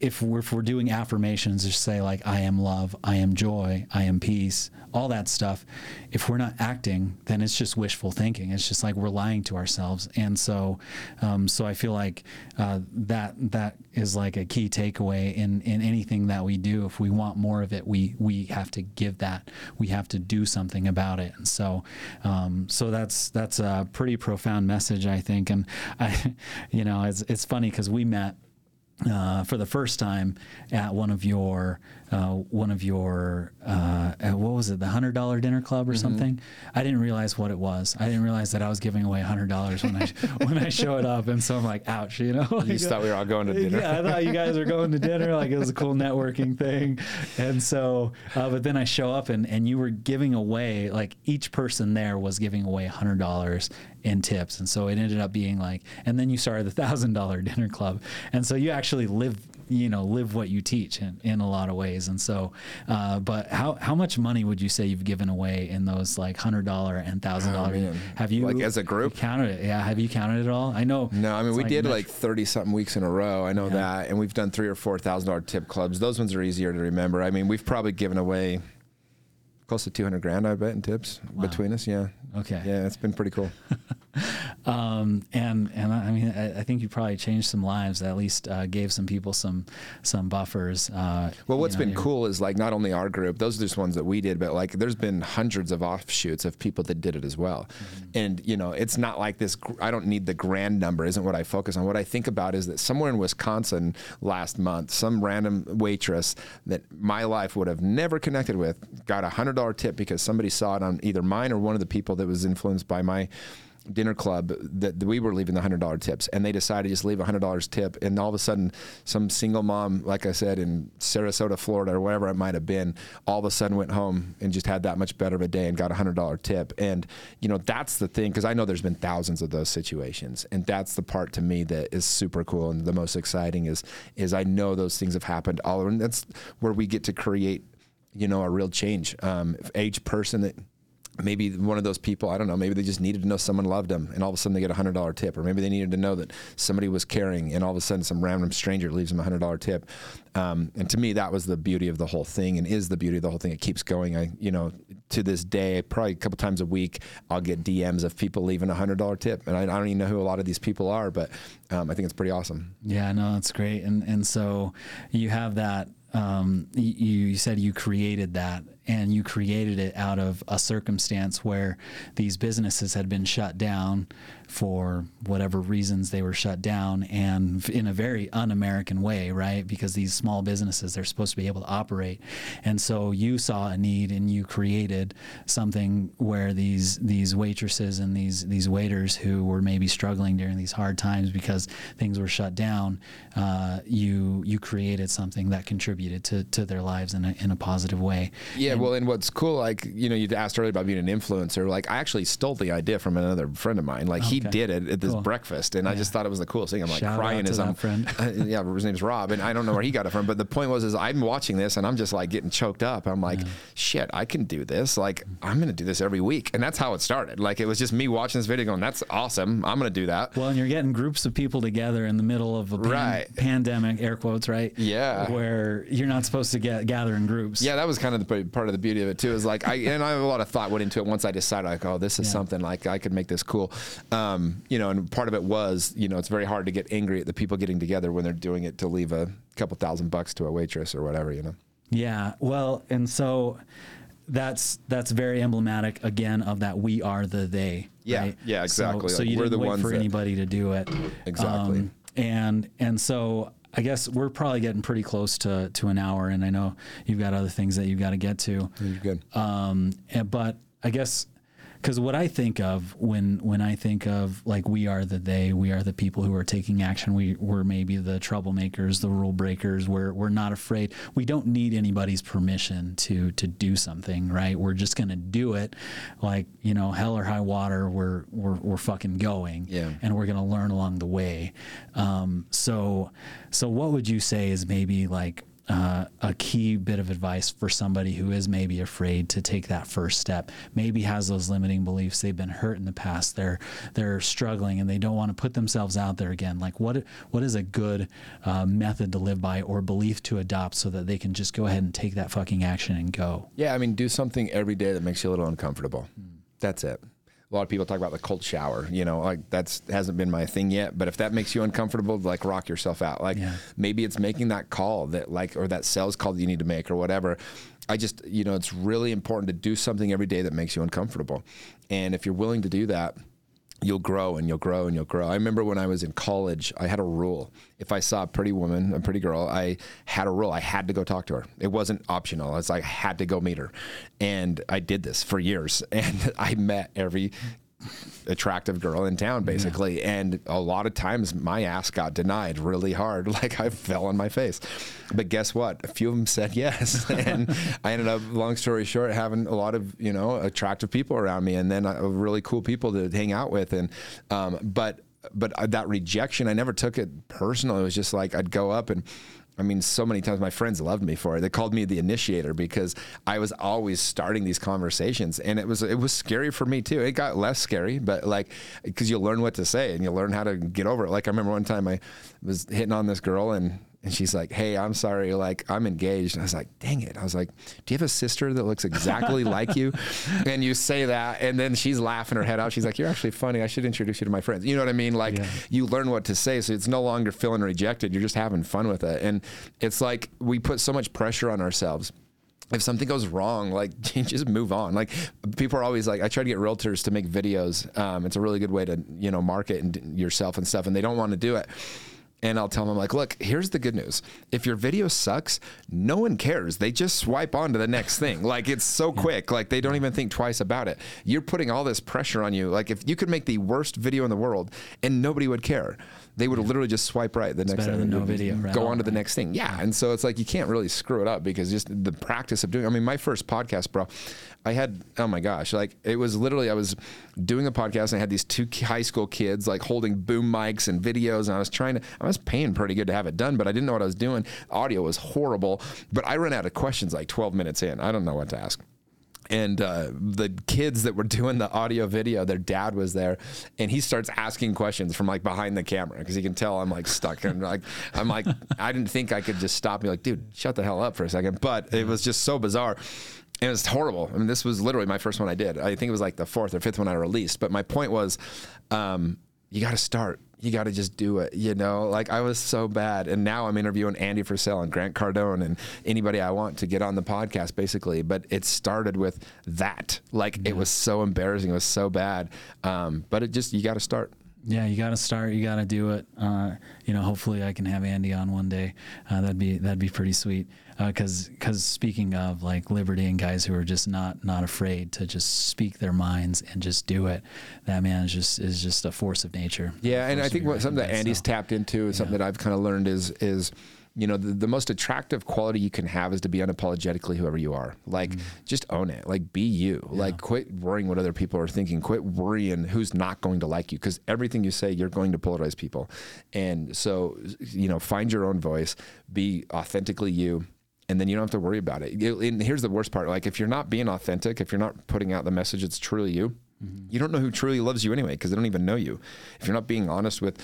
S1: if we're, if we're doing affirmations, just say like, I am love, I am joy, I am peace, all that stuff. If we're not acting, then it's just wishful thinking. It's just like we're lying to ourselves. And so, um, so I feel like uh, that that is like a key takeaway in in anything that we do. If we want more of it, we we have to give that. We have to do something about it. And so, um, so that's that's a pretty profound message, I think. And I, [laughs] you know, it's it's funny because we met uh, for the first time at one of your uh, one of your uh, what was it the hundred dollar dinner club or mm-hmm. something? I didn't realize what it was. I didn't realize that I was giving away hundred dollars when I [laughs] when I showed up. And so I'm like ouch you know? Like,
S2: you thought we were all going to dinner.
S1: Yeah I thought you guys were going to dinner. Like it was a cool [laughs] networking thing. And so uh, but then I show up and and you were giving away like each person there was giving away hundred dollars in tips. And so it ended up being like and then you started the thousand dollar dinner club. And so you actually live you know live what you teach in, in a lot of ways and so uh, but how how much money would you say you've given away in those like hundred dollar and thousand dollar oh, have you
S2: like as a group?
S1: counted it? Yeah. Have you counted it all? I know
S2: no I mean we like did like 30 something weeks in a row. I know yeah. that. And we've done three or four thousand dollar tip clubs. Those ones are easier to remember. I mean we've probably given away close to 200 grand, I bet, in tips between us. Yeah.
S1: Okay.
S2: Yeah, it's been pretty cool. [laughs]
S1: Um, and and I mean, I, I think you probably changed some lives. At least uh, gave some people some some buffers. Uh,
S2: Well, what's
S1: you know,
S2: been cool is like not only our group; those are just ones that we did, but like there's been hundreds of offshoots of people that did it as well. And you know, it's not like this. gr- I don't need the grand number. Isn't what I focus on. What I think about is that somewhere in Wisconsin last month, some random waitress that my life would have never connected with got a hundred dollar tip because somebody saw it on either mine or one of the people that was influenced by my dinner club that we were leaving the hundred dollar tips, and they decided to just leave a hundred dollars tip, and all of a sudden, some single mom, like I said, in Sarasota, Florida, or wherever it might have been, all of a sudden went home and just had that much better of a day and got a hundred dollar tip, and you know that's the thing because I know there's been thousands of those situations, and that's the part to me that is super cool and the most exciting is is I know those things have happened all, and that's where we get to create, you know, a real change. Um, age person that maybe one of those people, I don't know, maybe they just needed to know someone loved them and all of a sudden they get a hundred dollar tip, or maybe they needed to know that somebody was caring and all of a sudden some random stranger leaves them a hundred dollar tip. Um, and to me, that was the beauty of the whole thing and is the beauty of the whole thing. It keeps going. I, you know, to this day, probably a couple times a week, I'll get DMs of people leaving a hundred dollar tip. And I, I don't even know who a lot of these people are, but um, I think it's pretty awesome.
S1: Yeah, no, that's great. And and so you have that. Um, you, you said you created that, and you created it out of a circumstance where these businesses had been shut down for whatever reasons they were shut down, and in a very un-American way, right? Because these small businesses they're supposed to be able to operate, and so you saw a need and you created something where these these waitresses and these these waiters who were maybe struggling during these hard times because things were shut down, uh, you you created something that contributed to, to their lives in a, in a positive way.
S2: Yeah, well, and what's cool, like you know, you asked earlier about being an influencer. Like, I actually stole the idea from another friend of mine. Like, he did it at this
S1: Cool.
S2: breakfast, and I just thought it was the coolest thing. I'm like
S1: Shout
S2: crying as I'm.
S1: friend.
S2: Uh, [laughs] yeah, his name's Rob, and I don't know where he got it from. But the point was, is I'm watching this, and I'm just like getting choked up. I'm like, shit, I can do this. Like, I'm gonna do this every week, and that's how it started. Like, it was just me watching this video, going, "That's awesome. I'm gonna do that."
S1: Well, and you're getting groups of people together in the middle of a pan-
S2: Right.
S1: pandemic, air quotes, right?
S2: Yeah.
S1: Where you're not supposed to get gather in groups.
S2: Yeah, that was kind of the part of the beauty of it too. Is like I and I have a lot of thought went into it once I decided like, oh, this is
S1: Yeah.
S2: something like I could make this cool. Um, you know, and part of it was, you know, it's very hard to get angry at the people getting together when they're doing it to leave a couple thousand bucks to a waitress or whatever. You know.
S1: Yeah. Well, and so that's that's very emblematic again of that we are the they.
S2: Yeah.
S1: right?
S2: Yeah, exactly.
S1: So, so you
S2: we're
S1: didn't
S2: the
S1: wait
S2: ones
S1: for
S2: that-
S1: anybody to do it. Um,
S2: Exactly.
S1: and and so I guess we're probably getting pretty close to to an hour, and I know you've got other things that you've got to get to.
S2: You're good.
S1: Um, and, but I guess because what I think of when when I think of like we are the they, we are the people who are taking action. We we're maybe the troublemakers, the rule breakers. We're we're not afraid. We don't need anybody's permission to to do something, right? We're just gonna do it, like you know, hell or high water. We're we're we're fucking going,
S2: Yeah.
S1: and we're gonna learn along the way. Um, so so what would you say is maybe like uh, a key bit of advice for somebody who is maybe afraid to take that first step, maybe has those limiting beliefs, they've been hurt in the past, they're they're struggling, and they don't want to put themselves out there again. Like what what is a good uh, method to live by or belief to adopt so that they can just go ahead and take that fucking action and go?
S2: Yeah, I mean, do something every day that makes you a little uncomfortable. That's it. A lot of people talk about the cold shower. You know, like that's hasn't been my thing yet. But if that makes you uncomfortable, like rock yourself out. Like
S1: Yeah.
S2: maybe it's making that call that like or that sales call that you need to make or whatever. I just you know it's really important to do something every day that makes you uncomfortable. And if you're willing to do that, you'll grow and you'll grow and you'll grow. I remember when I was in college, I had a rule. If I saw a pretty woman, a pretty girl, I had a rule. I had to go talk to her. It wasn't optional. It's like I had to go meet her. And I did this for years. [laughs] And I met every attractive girl in town basically. And a lot of times my ass got denied really hard. [laughs] Like i fell on my face. But guess what? A few of them said yes. [laughs] And i ended up long story short having a lot of you know attractive people around me and then uh, really cool people to hang out with. And um, but but uh, that rejection i never took it personal it was just like i'd go up and I mean, so many times my friends loved me for it. They called me the initiator because I was always starting these conversations, and it was it was scary for me too. It got less scary, but like because you learn what to say and you learn how to get over it. Like I remember one time I was hitting on this girl and And she's like, "Hey, I'm sorry, like I'm engaged." And I was like, "Dang it!" I was like, "Do you have a sister that looks exactly [laughs] like you?" And you say that, and then she's laughing her head out. She's like, "You're actually funny. I should introduce you to my friends." You know what I mean? Like
S1: Yeah.
S2: you learn what to say, so it's no longer feeling rejected. You're just having fun with it, and it's like we put so much pressure on ourselves if something goes wrong, like [laughs] just move on. Like people are always like, I try to get realtors to make videos. Um, it's a really good way to you know market and yourself and stuff, and they don't want to do it. And I'll tell them like, look, here's the good news. If your video sucks, no one cares. They just swipe on to the next thing. [laughs] Like it's so quick. Like they don't even think twice about it. You're putting all this pressure on you. Like if you could make the worst video in the world and nobody would care, they would literally just swipe right the next
S1: better than no video, right?
S2: Go on to the next thing. Yeah. And so it's like you can't really screw it up because just the practice of doing I mean, my first podcast, bro, I had oh my gosh, like it was literally I was doing a podcast and I had these two high school kids like holding boom mics and videos and I was trying to I was paying pretty good to have it done, but I didn't know what I was doing. Audio was horrible, but I ran out of questions like 12 minutes in. I don't know what to ask and uh, the kids that were doing the audio video, their dad was there, and he starts asking questions from like behind the camera because he can tell I'm like stuck and like I'm like I didn't think I could just stop me like dude shut the hell up for a second, but it was just so bizarre. And it was horrible. I mean, this was literally my first one I did. I think it was like the fourth or fifth one I released. But my point was, um, you got to start. You got to just do it. You know, like I was so bad, and now I'm interviewing Andy Frisella and Grant Cardone and anybody I want to get on the podcast, basically. But it started with that. Like it was so embarrassing. It was so bad. Um, but it just you got to start.
S1: Yeah, you got to start. You got to do it. Uh, you know, hopefully, I can have Andy on one day. Uh, that'd be that'd be pretty sweet. Because because speaking of like liberty and guys who are just not not afraid to just speak their minds and just do it, that man is just is just a force of nature.
S2: Yeah, and I think what something that Andy's
S1: so.
S2: tapped into is something that I've kind of learned is is you know the, the most attractive quality you can have is to be unapologetically whoever you are. Like mm. just own it. Like be you. Like quit worrying what other people are thinking. Quit worrying who's not going to like you because everything you say you're going to polarize people. And so you know find your own voice. Be authentically you and then you don't have to worry about it. And here's the worst part: like if you're not being authentic, if you're not putting out the message it's truly you, mm-hmm. you don't know who truly loves you anyway because they don't even know you. If you're not being honest with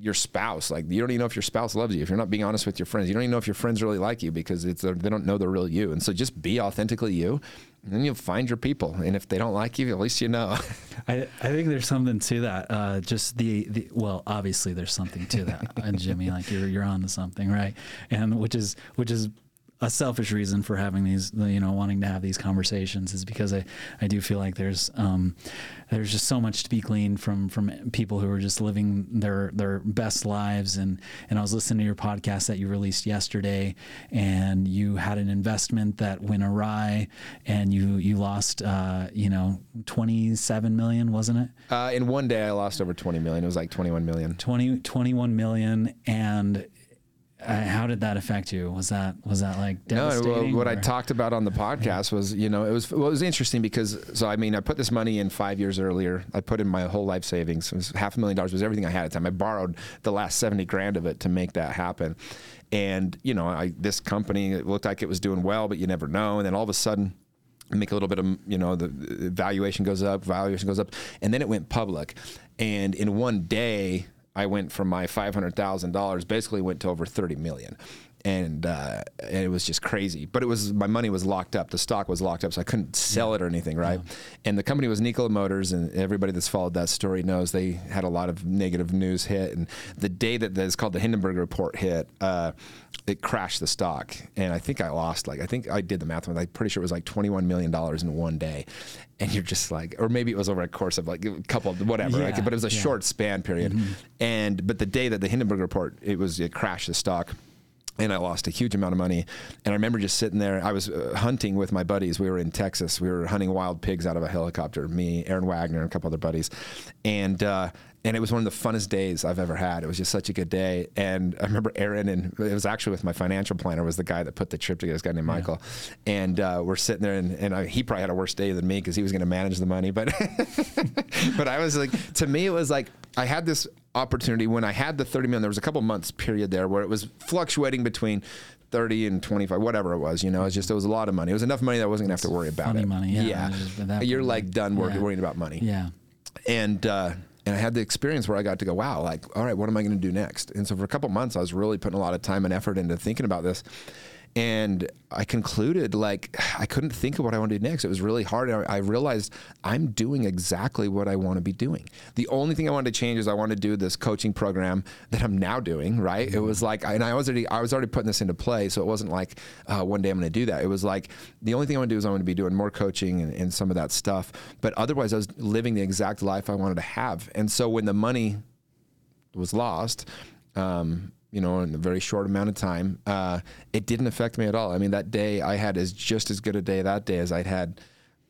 S2: your spouse, like you don't even know if your spouse loves you. If you're not being honest with your friends, you don't even know if your friends really like you because it's they don't know the real you. And so just be authentically you, and then you'll find your people. And if they don't like you, at least you know. [laughs]
S1: I, I think there's something to that. Uh, just the, the well, obviously there's something to that, and [laughs] Jimmy, like you're you're on to something, right? And which is which is a selfish reason for having these, you know, wanting to have these conversations is because I, I do feel like there's um, there's just so much to be gleaned from from people who are just living their their best lives. And and I was listening to your podcast that you released yesterday, and you had an investment that went awry, and you you lost, uh, you know, 27 million, wasn't it?
S2: Uh, in one day, I lost over 20 million. It was like 21 million.
S1: 20, 21 million and uh, how did that affect you was that was that like
S2: No,
S1: devastating
S2: well, what I talked about on the podcast was, you know, it was well, it was interesting because so I mean, I put this money in five years earlier. I put in my whole life savings. It was half a million dollars was everything I had at the time. I borrowed the last seventy grand of it to make that happen. And you know, I this company it looked like it was doing well, but you never know. And then all of a sudden. Make a little bit of, you know, the valuation goes up, valuation goes up, and then it went public. And in one day, I went from my five hundred thousand dollars, basically went to over thirty million, and uh, and it was just crazy. But it was my money was locked up, the stock was locked up, so I couldn't sell it or anything, right? And the company was Nikola Motors, and everybody that's followed that story knows they had a lot of negative news hit. And the day that that is called the Hindenburg report hit, uh, it crashed the stock, and I think I lost like I think I did the math. I'm pretty sure it was like twenty one million dollars in one day. And you're just like, or maybe it was over a course of like a couple, of whatever. like,
S1: Yeah,
S2: but it was a
S1: yeah.
S2: short span period. And but the day that the Hindenburg report, it was it crashed the stock. And I lost a huge amount of money. And I remember just sitting there. I was uh, hunting with my buddies. We were in Texas. We were hunting wild pigs out of a helicopter. Me, Aaron Wagner, and a couple other buddies. And uh, and it was one of the funnest days I've ever had. It was just such a good day. And I remember Aaron, and it was actually with my financial planner, was the guy that put the trip together. This guy named Michael. And uh, we're sitting there, and, and I, he probably had a worse day than me because he was going to manage the money. But [laughs] but I was like, to me, it was like I had this opportunity when I had the 30 million. There was a couple months period there where it was fluctuating between 30 and 25, whatever it was. You know, it's just it was a lot of money. It was enough money that I wasn't gonna have to worry about it.
S1: money, yeah. It was just at
S2: You're
S1: point,
S2: like done wor-
S1: yeah.
S2: worrying about money
S1: yeah
S2: and uh, and I had the experience where I got to go, wow, like, all right, what am I going to do next? And so for a couple months, I was really putting a lot of time and effort into thinking about this and I concluded like [sighs] I couldn't think of what I wanted to do next. It was really hard. I, I realized I'm doing exactly what I want to be doing. The only thing I wanted to change is I wanted to do this coaching program that I'm now doing. Right? It was like, and I was already I was already putting this into play, so it wasn't like uh, one day I'm going to do that. It was like the only thing I want to do is I want to be doing more coaching and, and some of that stuff. But otherwise, I was living the exact life I wanted to have. And so when the money was lost. Um, you know, in a very short amount of time, uh, it didn't affect me at all. I mean, that day I had as just as good a day that day as I'd had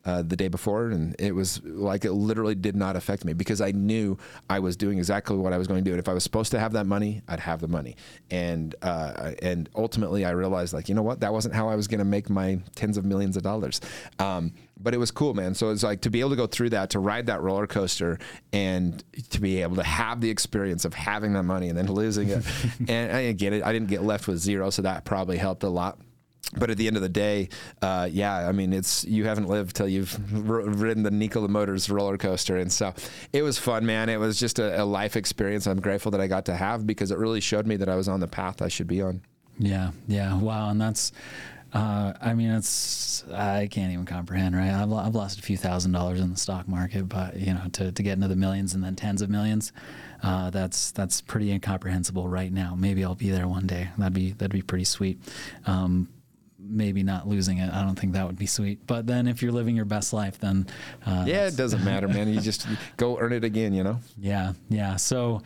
S2: uh, the day before, and it was like it literally did not affect me because I knew I was doing exactly what I was going to do. And if I was supposed to have that money, I'd have the money. And uh, and ultimately, I realized like you know what, that wasn't how I was going to make my tens of millions of dollars. Um, but it was cool, man. So it's like to be able to go through that, to ride that roller coaster, and to be able to have the experience of having that money and then losing it. [laughs] and I get it. I didn't get left with zero, so that probably helped a lot but at the end of the day, uh, yeah, I mean, it's you haven't lived till you've r- ridden the Nikola Motors roller coaster, and so it was fun, man. It was just a, a, life experience. I'm grateful that I got to have because it really showed me that I was on the path I should be on.
S1: Yeah, yeah, wow, and that's. Uh, I mean, it's I can't even comprehend, right? I've, I've lost a few thousand dollars in the stock market, but you know, to, to get into the millions and then tens of millions, uh, that's that's pretty incomprehensible right now. Maybe I'll be there one day. That'd be that'd be pretty sweet. Um, maybe not losing it. I don't think that would be sweet. But then if you're living your best life, then
S2: uh, yeah, it doesn't matter, man. You [laughs] just go earn it again, you know.
S1: Yeah, yeah. So,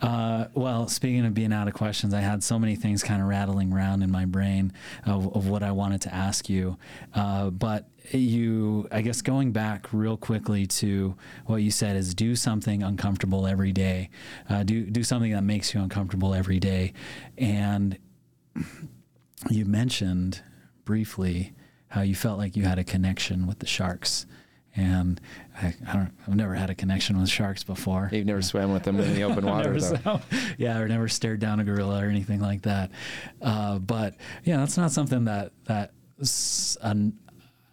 S1: uh, well, speaking of being out of questions, I had so many things kind of rattling around in my brain of, of what I wanted to ask you, uh, but. You, I guess, going back real quickly to what you said is do something uncomfortable every day. Uh, do do something that makes you uncomfortable every day, and [clears throat] you mentioned briefly how you felt like you had a connection with the sharks. And I, I don't, I've never had a connection with sharks before.
S2: You've never swam with them in the open [laughs] water, though.
S1: yeah, or never stared down a gorilla or anything like that. Uh, but yeah, that's not something that that an,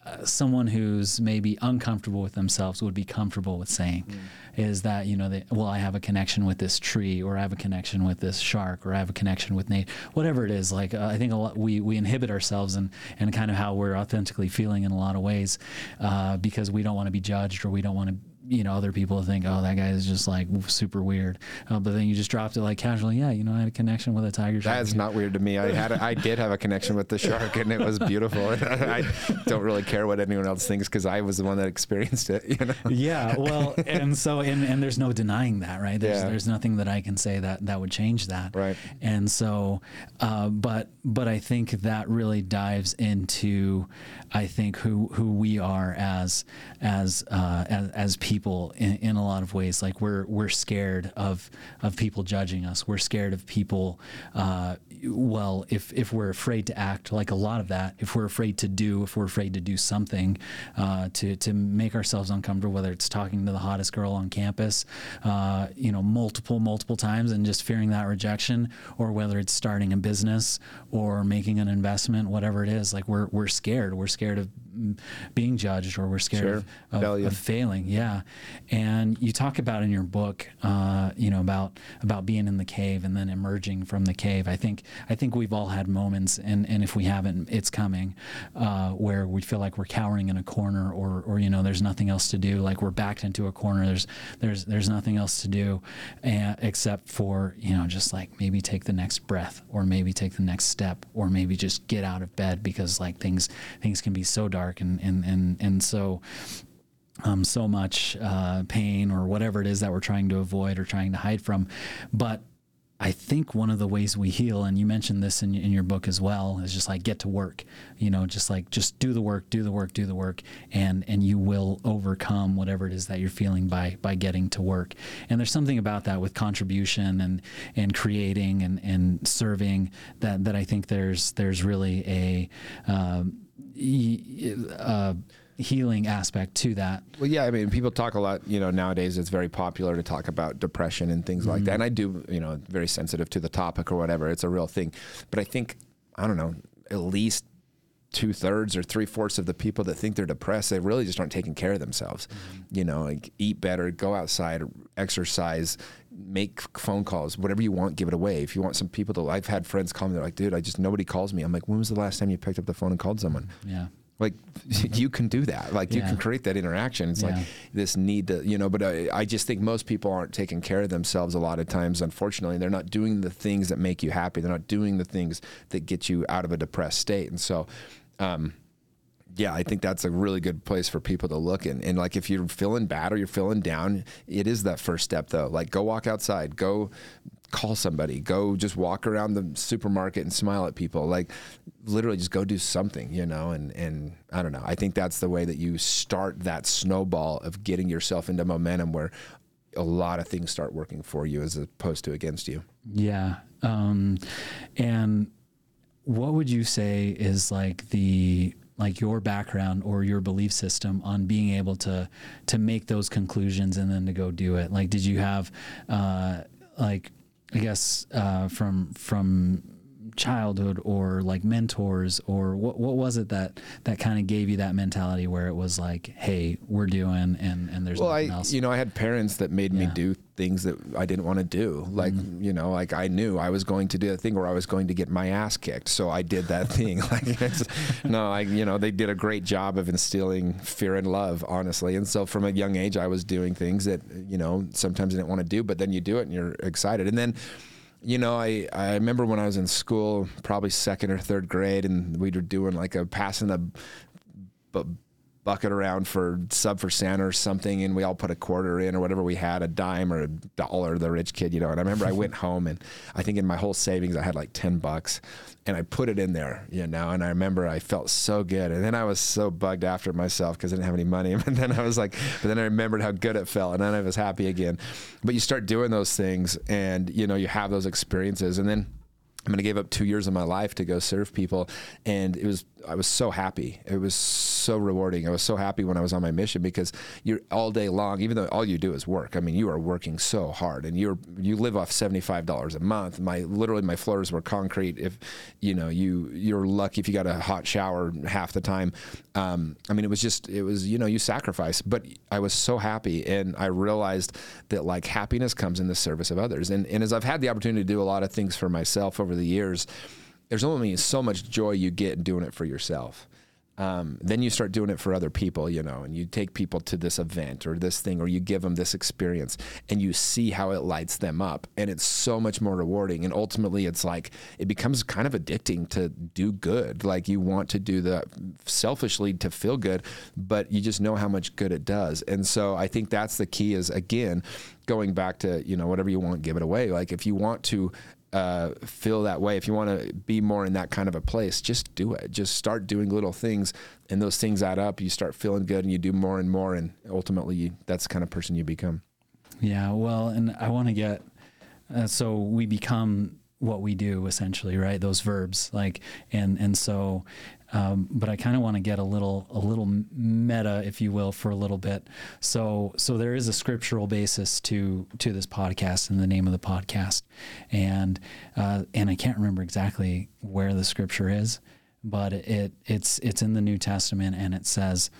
S1: uh, someone who's maybe uncomfortable with themselves would be comfortable with saying. Mm is that you know they, well I have a connection with this tree or I have a connection with this shark or I have a connection with Nate whatever it is like uh, I think a lot, we we inhibit ourselves and and kind of how we're authentically feeling in a lot of ways uh, because we don't want to be judged or we don't want to you know, other people think, oh, that guy is just like super weird. Uh, but then you just dropped it like casually. Yeah, you know, I had a connection with a tiger
S2: shark. That's not weird to me. I had, a, I did have a connection with the shark, and it was beautiful. [laughs] I don't really care what anyone else thinks because I was the one that experienced it. You know? [laughs]
S1: Yeah. [laughs] Well, and so and, and there's no denying that, right? There's
S2: yeah.
S1: there's nothing that I can say that that would change that.
S2: Right.
S1: And so, uh, but but I think that really dives into, I think who who we are as as uh, as, as people in, in a lot of ways. Like we're we're scared of of people judging us. We're scared of people. Uh, well, if if we're afraid to act, like a lot of that, if we're afraid to do, if we're afraid to do something uh, to to make ourselves uncomfortable, whether it's talking to the hottest girl on campus, uh, you know, multiple multiple times, and just fearing that rejection, or whether it's starting a business or making an investment, whatever it is, like we're we're scared. We're scared of being judged, or we're scared
S2: sure.
S1: of, of, of, failing. Yeah, and you talk about in your book, uh, you know, about about being in the cave and then emerging from the cave. I think I think we've all had moments, and, and if we haven't, it's coming, uh, where we feel like we're cowering in a corner, or or you know, there's nothing else to do. Like we're backed into a corner. There's there's there's nothing else to do, and, except for you know, just like maybe take the next breath, or maybe take the next step, or maybe just get out of bed because like things things can be so dark, and and and and so um, so much uh, pain or whatever it is that we're trying to avoid or trying to hide from. But I think one of the ways we heal, and you mentioned this in, in your book as well, is just like get to work. You know, just like just do the work, do the work, do the work, and and you will overcome whatever it is that you're feeling by by getting to work. And there's something about that with contribution and and creating and and serving that that I think there's there's really a um, uh, healing aspect to that.
S2: Well, yeah, I mean, people talk a lot. You know, nowadays it's very popular to talk about depression and things mm-hmm. like that. And I do, you know, very sensitive to the topic or whatever. It's a real thing. But I think I don't know, at least two thirds or three fourths of the people that think they're depressed, they really just aren't taking care of themselves. Mm-hmm. You know, like eat better, go outside, exercise, make phone calls, whatever you want, give it away. If you want some people to, I've had friends call me, they're like, dude, I just, nobody calls me. I'm like, when was the last time you picked up the phone and called someone?
S1: Yeah
S2: like [laughs] you can do that like you can create that interaction it's yeah. like this need to you know but I, I, just think most people aren't taking care of themselves a lot of times unfortunately they're not doing the things that make you happy they're not doing the things that get you out of a depressed state and so um, yeah, I think that's a really good place for people to look. And, and like if you're feeling bad or you're feeling down, it is that first step though. Like go walk outside, go call somebody, go just walk around the supermarket and smile at people. Like literally just go do something, you know, and, and I don't know. I think that's the way that you start that snowball of getting yourself into momentum where a lot of things start working for you as opposed to against you.
S1: Yeah. Um, and what would you say is like the like your background or your belief system on being able to to make those conclusions and then to go do it like did you have uh, like i guess uh, from from childhood or like mentors or what what was it that that kind of gave you that mentality where it was like hey we're doing and and there's
S2: well
S1: I
S2: else. you know I had parents that made yeah. me do things that I didn't want to do. Like mm-hmm. you know like I knew I was going to do a thing where I was going to get my ass kicked so I did that thing. [laughs] Like no I you know they did a great job of instilling fear and love honestly. And so from a young age I was doing things that you know sometimes I didn't want to do but then you do it and you're excited. And then you know, I, I remember when I was in school, probably second or third grade, and we were doing like a passing the bucket around for sub for Santa or something, and we all put a quarter in or whatever we had, a dime or a dollar, the rich kid, you know. And I remember I went [laughs] home and I think in my whole savings I had like ten bucks, and I put it in there, you know. And I remember I felt so good, and then I was so bugged after myself because I didn't have any money. [laughs] and then I was like, but then I remembered how good it felt, and then I was happy again. But you start doing those things, and you know you have those experiences, and then I'm going to give up two years of my life to go serve people. And it was, I was so happy. It was so rewarding. I was so happy when I was on my mission because you're all day long, even though all you do is work. I mean, you are working so hard and you're, you live off $75 a month. My, literally my floors were concrete. If, you know, you, you're lucky if you got a hot shower half the time. Um, I mean, it was just, it was, you know, you sacrifice, but I was so happy. And I realized that like happiness comes in the service of others. And, and as I've had the opportunity to do a lot of things for myself over the years, there's only so much joy you get in doing it for yourself. Um, then you start doing it for other people, you know, and you take people to this event or this thing, or you give them this experience and you see how it lights them up. And it's so much more rewarding. And ultimately, it's like it becomes kind of addicting to do good. Like you want to do the selfishly to feel good, but you just know how much good it does. And so I think that's the key is again, going back to, you know, whatever you want, give it away. Like if you want to uh, feel that way, if you want to be more in that kind of a place, just do it. Just start doing little things, and those things add up. You start feeling good, and you do more and more, and ultimately, you, that's the kind of person you become.
S1: Yeah, well, and I want to get uh, so we become what we do essentially, right? Those verbs, like, and and so um, but I kind of want to get a little a little meta, if you will, for a little bit. So so there is a scriptural basis to to this podcast and the name of the podcast, and uh, and I can't remember exactly where the scripture is, but it it's it's in the New Testament and it says,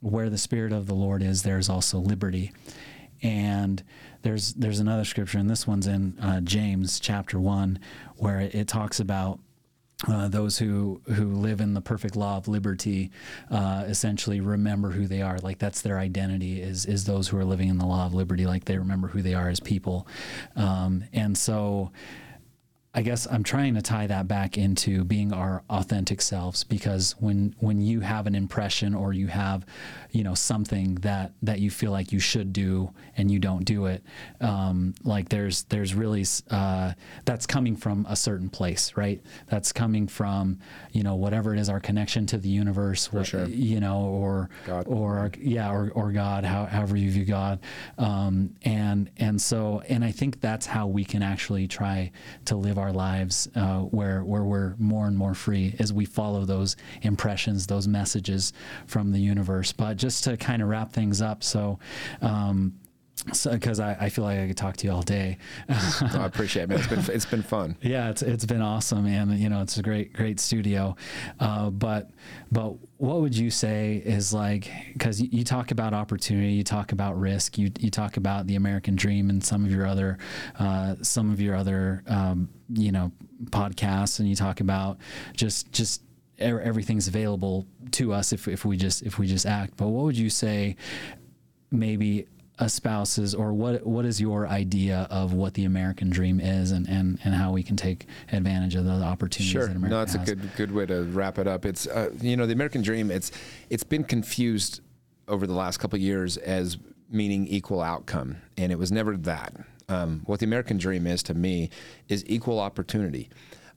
S1: "Where the Spirit of the Lord is, there is also liberty." And there's there's another scripture, and this one's in uh, James chapter one, where it, it talks about uh, those who who live in the perfect law of liberty uh, essentially remember who they are. Like that's their identity is is those who are living in the law of liberty. Like they remember who they are as people. Um, and so I guess I'm trying to tie that back into being our authentic selves because when when you have an impression or you have, you know, something that that you feel like you should do and you don't do it, um, like there's there's really uh, that's coming from a certain place, right? That's coming from you know whatever it is, our connection to the universe,
S2: For sure.
S1: you know, or
S2: God.
S1: or our, yeah, or or God, how, however you view God, um, and and so and I think that's how we can actually try to live our lives uh, where where we're more and more free as we follow those impressions, those messages from the universe. But just to kind of wrap things up, so. Um, because so, I, I feel like I could talk to you all day.
S2: oh, I appreciate it, man. It's been [laughs] it's been fun.
S1: Yeah, it's it's been awesome, and you know it's a great great studio. Uh, but but what would you say is like because you, you, talk about opportunity, you talk about risk, you you talk about the American dream, and some of your other uh, some of your other um, you know podcasts, and you talk about just just everything's available to us if, if we just if we just act. But what would you say maybe espouses or what what is your idea of what the American dream is and, and, and how we can take advantage of the opportunities
S2: sure.
S1: that America
S2: no, that's
S1: has.
S2: a good good way to wrap it up. It's uh, you know the American dream. It's it's been confused over the last couple years as meaning equal outcome, and it was never that. Um, what the American dream is to me is equal opportunity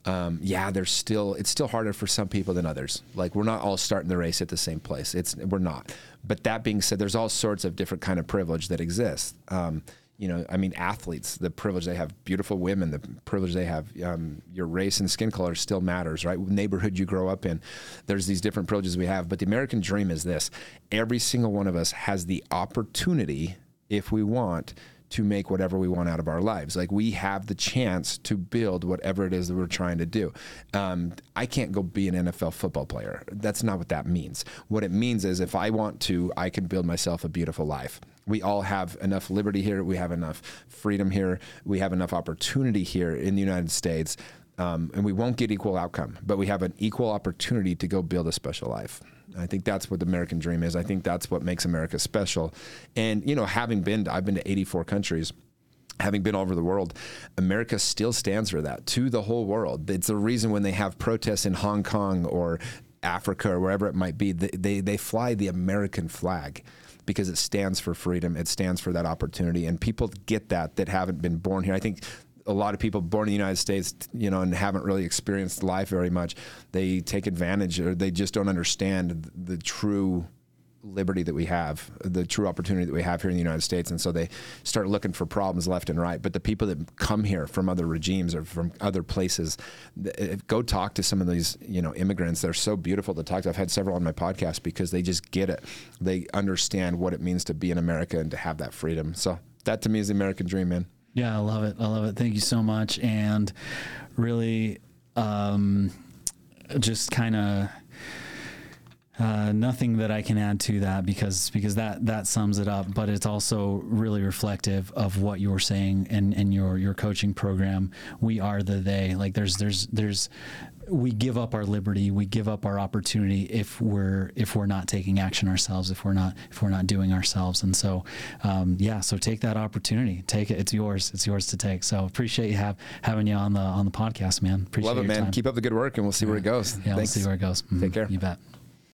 S2: um, yeah, there's still it's still harder for some people than others. Like we're not all starting the race at the same place. It's we're not. But that being said, there's all sorts of different kind of privilege that exists. Um, you know, I mean, athletes, the privilege they have, beautiful women, the privilege they have, um, your race and skin color still matters, right? Neighborhood you grow up in, there's these different privileges we have. But the American dream is this every single one of us has the opportunity, if we want, to make whatever we want out of our lives. Like we have the chance to build whatever it is that we're trying to do. Um, I can't go be an NFL football player. That's not what that means. What it means is if I want to, I can build myself a beautiful life. We all have enough liberty here. We have enough freedom here. We have enough opportunity here in the United States. Um, and we won't get equal outcome, but we have an equal opportunity to go build a special life. I think that's what the American dream is. I think that's what makes America special. And, you know, having been, I've been to 84 countries having been all over the world, America still stands for that to the whole world. It's the reason when they have protests in Hong Kong or Africa or wherever it might be, they, they, they fly the American flag because it stands for freedom. It stands for that opportunity. And people get that that haven't been born here. I think a lot of people born in the United States, you know, and haven't really experienced life very much, they take advantage or they just don't understand the true liberty that we have, the true opportunity that we have here in the United States. And so they start looking for problems left and right. But the people that come here from other regimes or from other places, eh, go talk to some of these, you know, immigrants. They're so beautiful to talk to. I've had several on my podcast because they just get it. They understand what it means to be in America and to have that freedom. So that to me is the American dream, man.
S1: Yeah, I love it. I love it. Thank you so much. And really, um, just kind of uh, nothing that I can add to that because because that that sums it up. But it's also really reflective of what you're saying in, in your your coaching program. We are the they. Like there's there's there's we give up our liberty, we give up our opportunity if we're if we're not taking action ourselves, if we're not if we're not doing ourselves. And so, um, yeah, so take that opportunity, take it. It's yours. It's yours to take. So appreciate you have having you on the on the podcast, man. Appreciate
S2: Love it, man. Time. Keep up the good work, and we'll see where it goes.
S1: Yeah, Thanks. we'll see where it goes.
S2: Mm-hmm. Take care.
S1: You bet.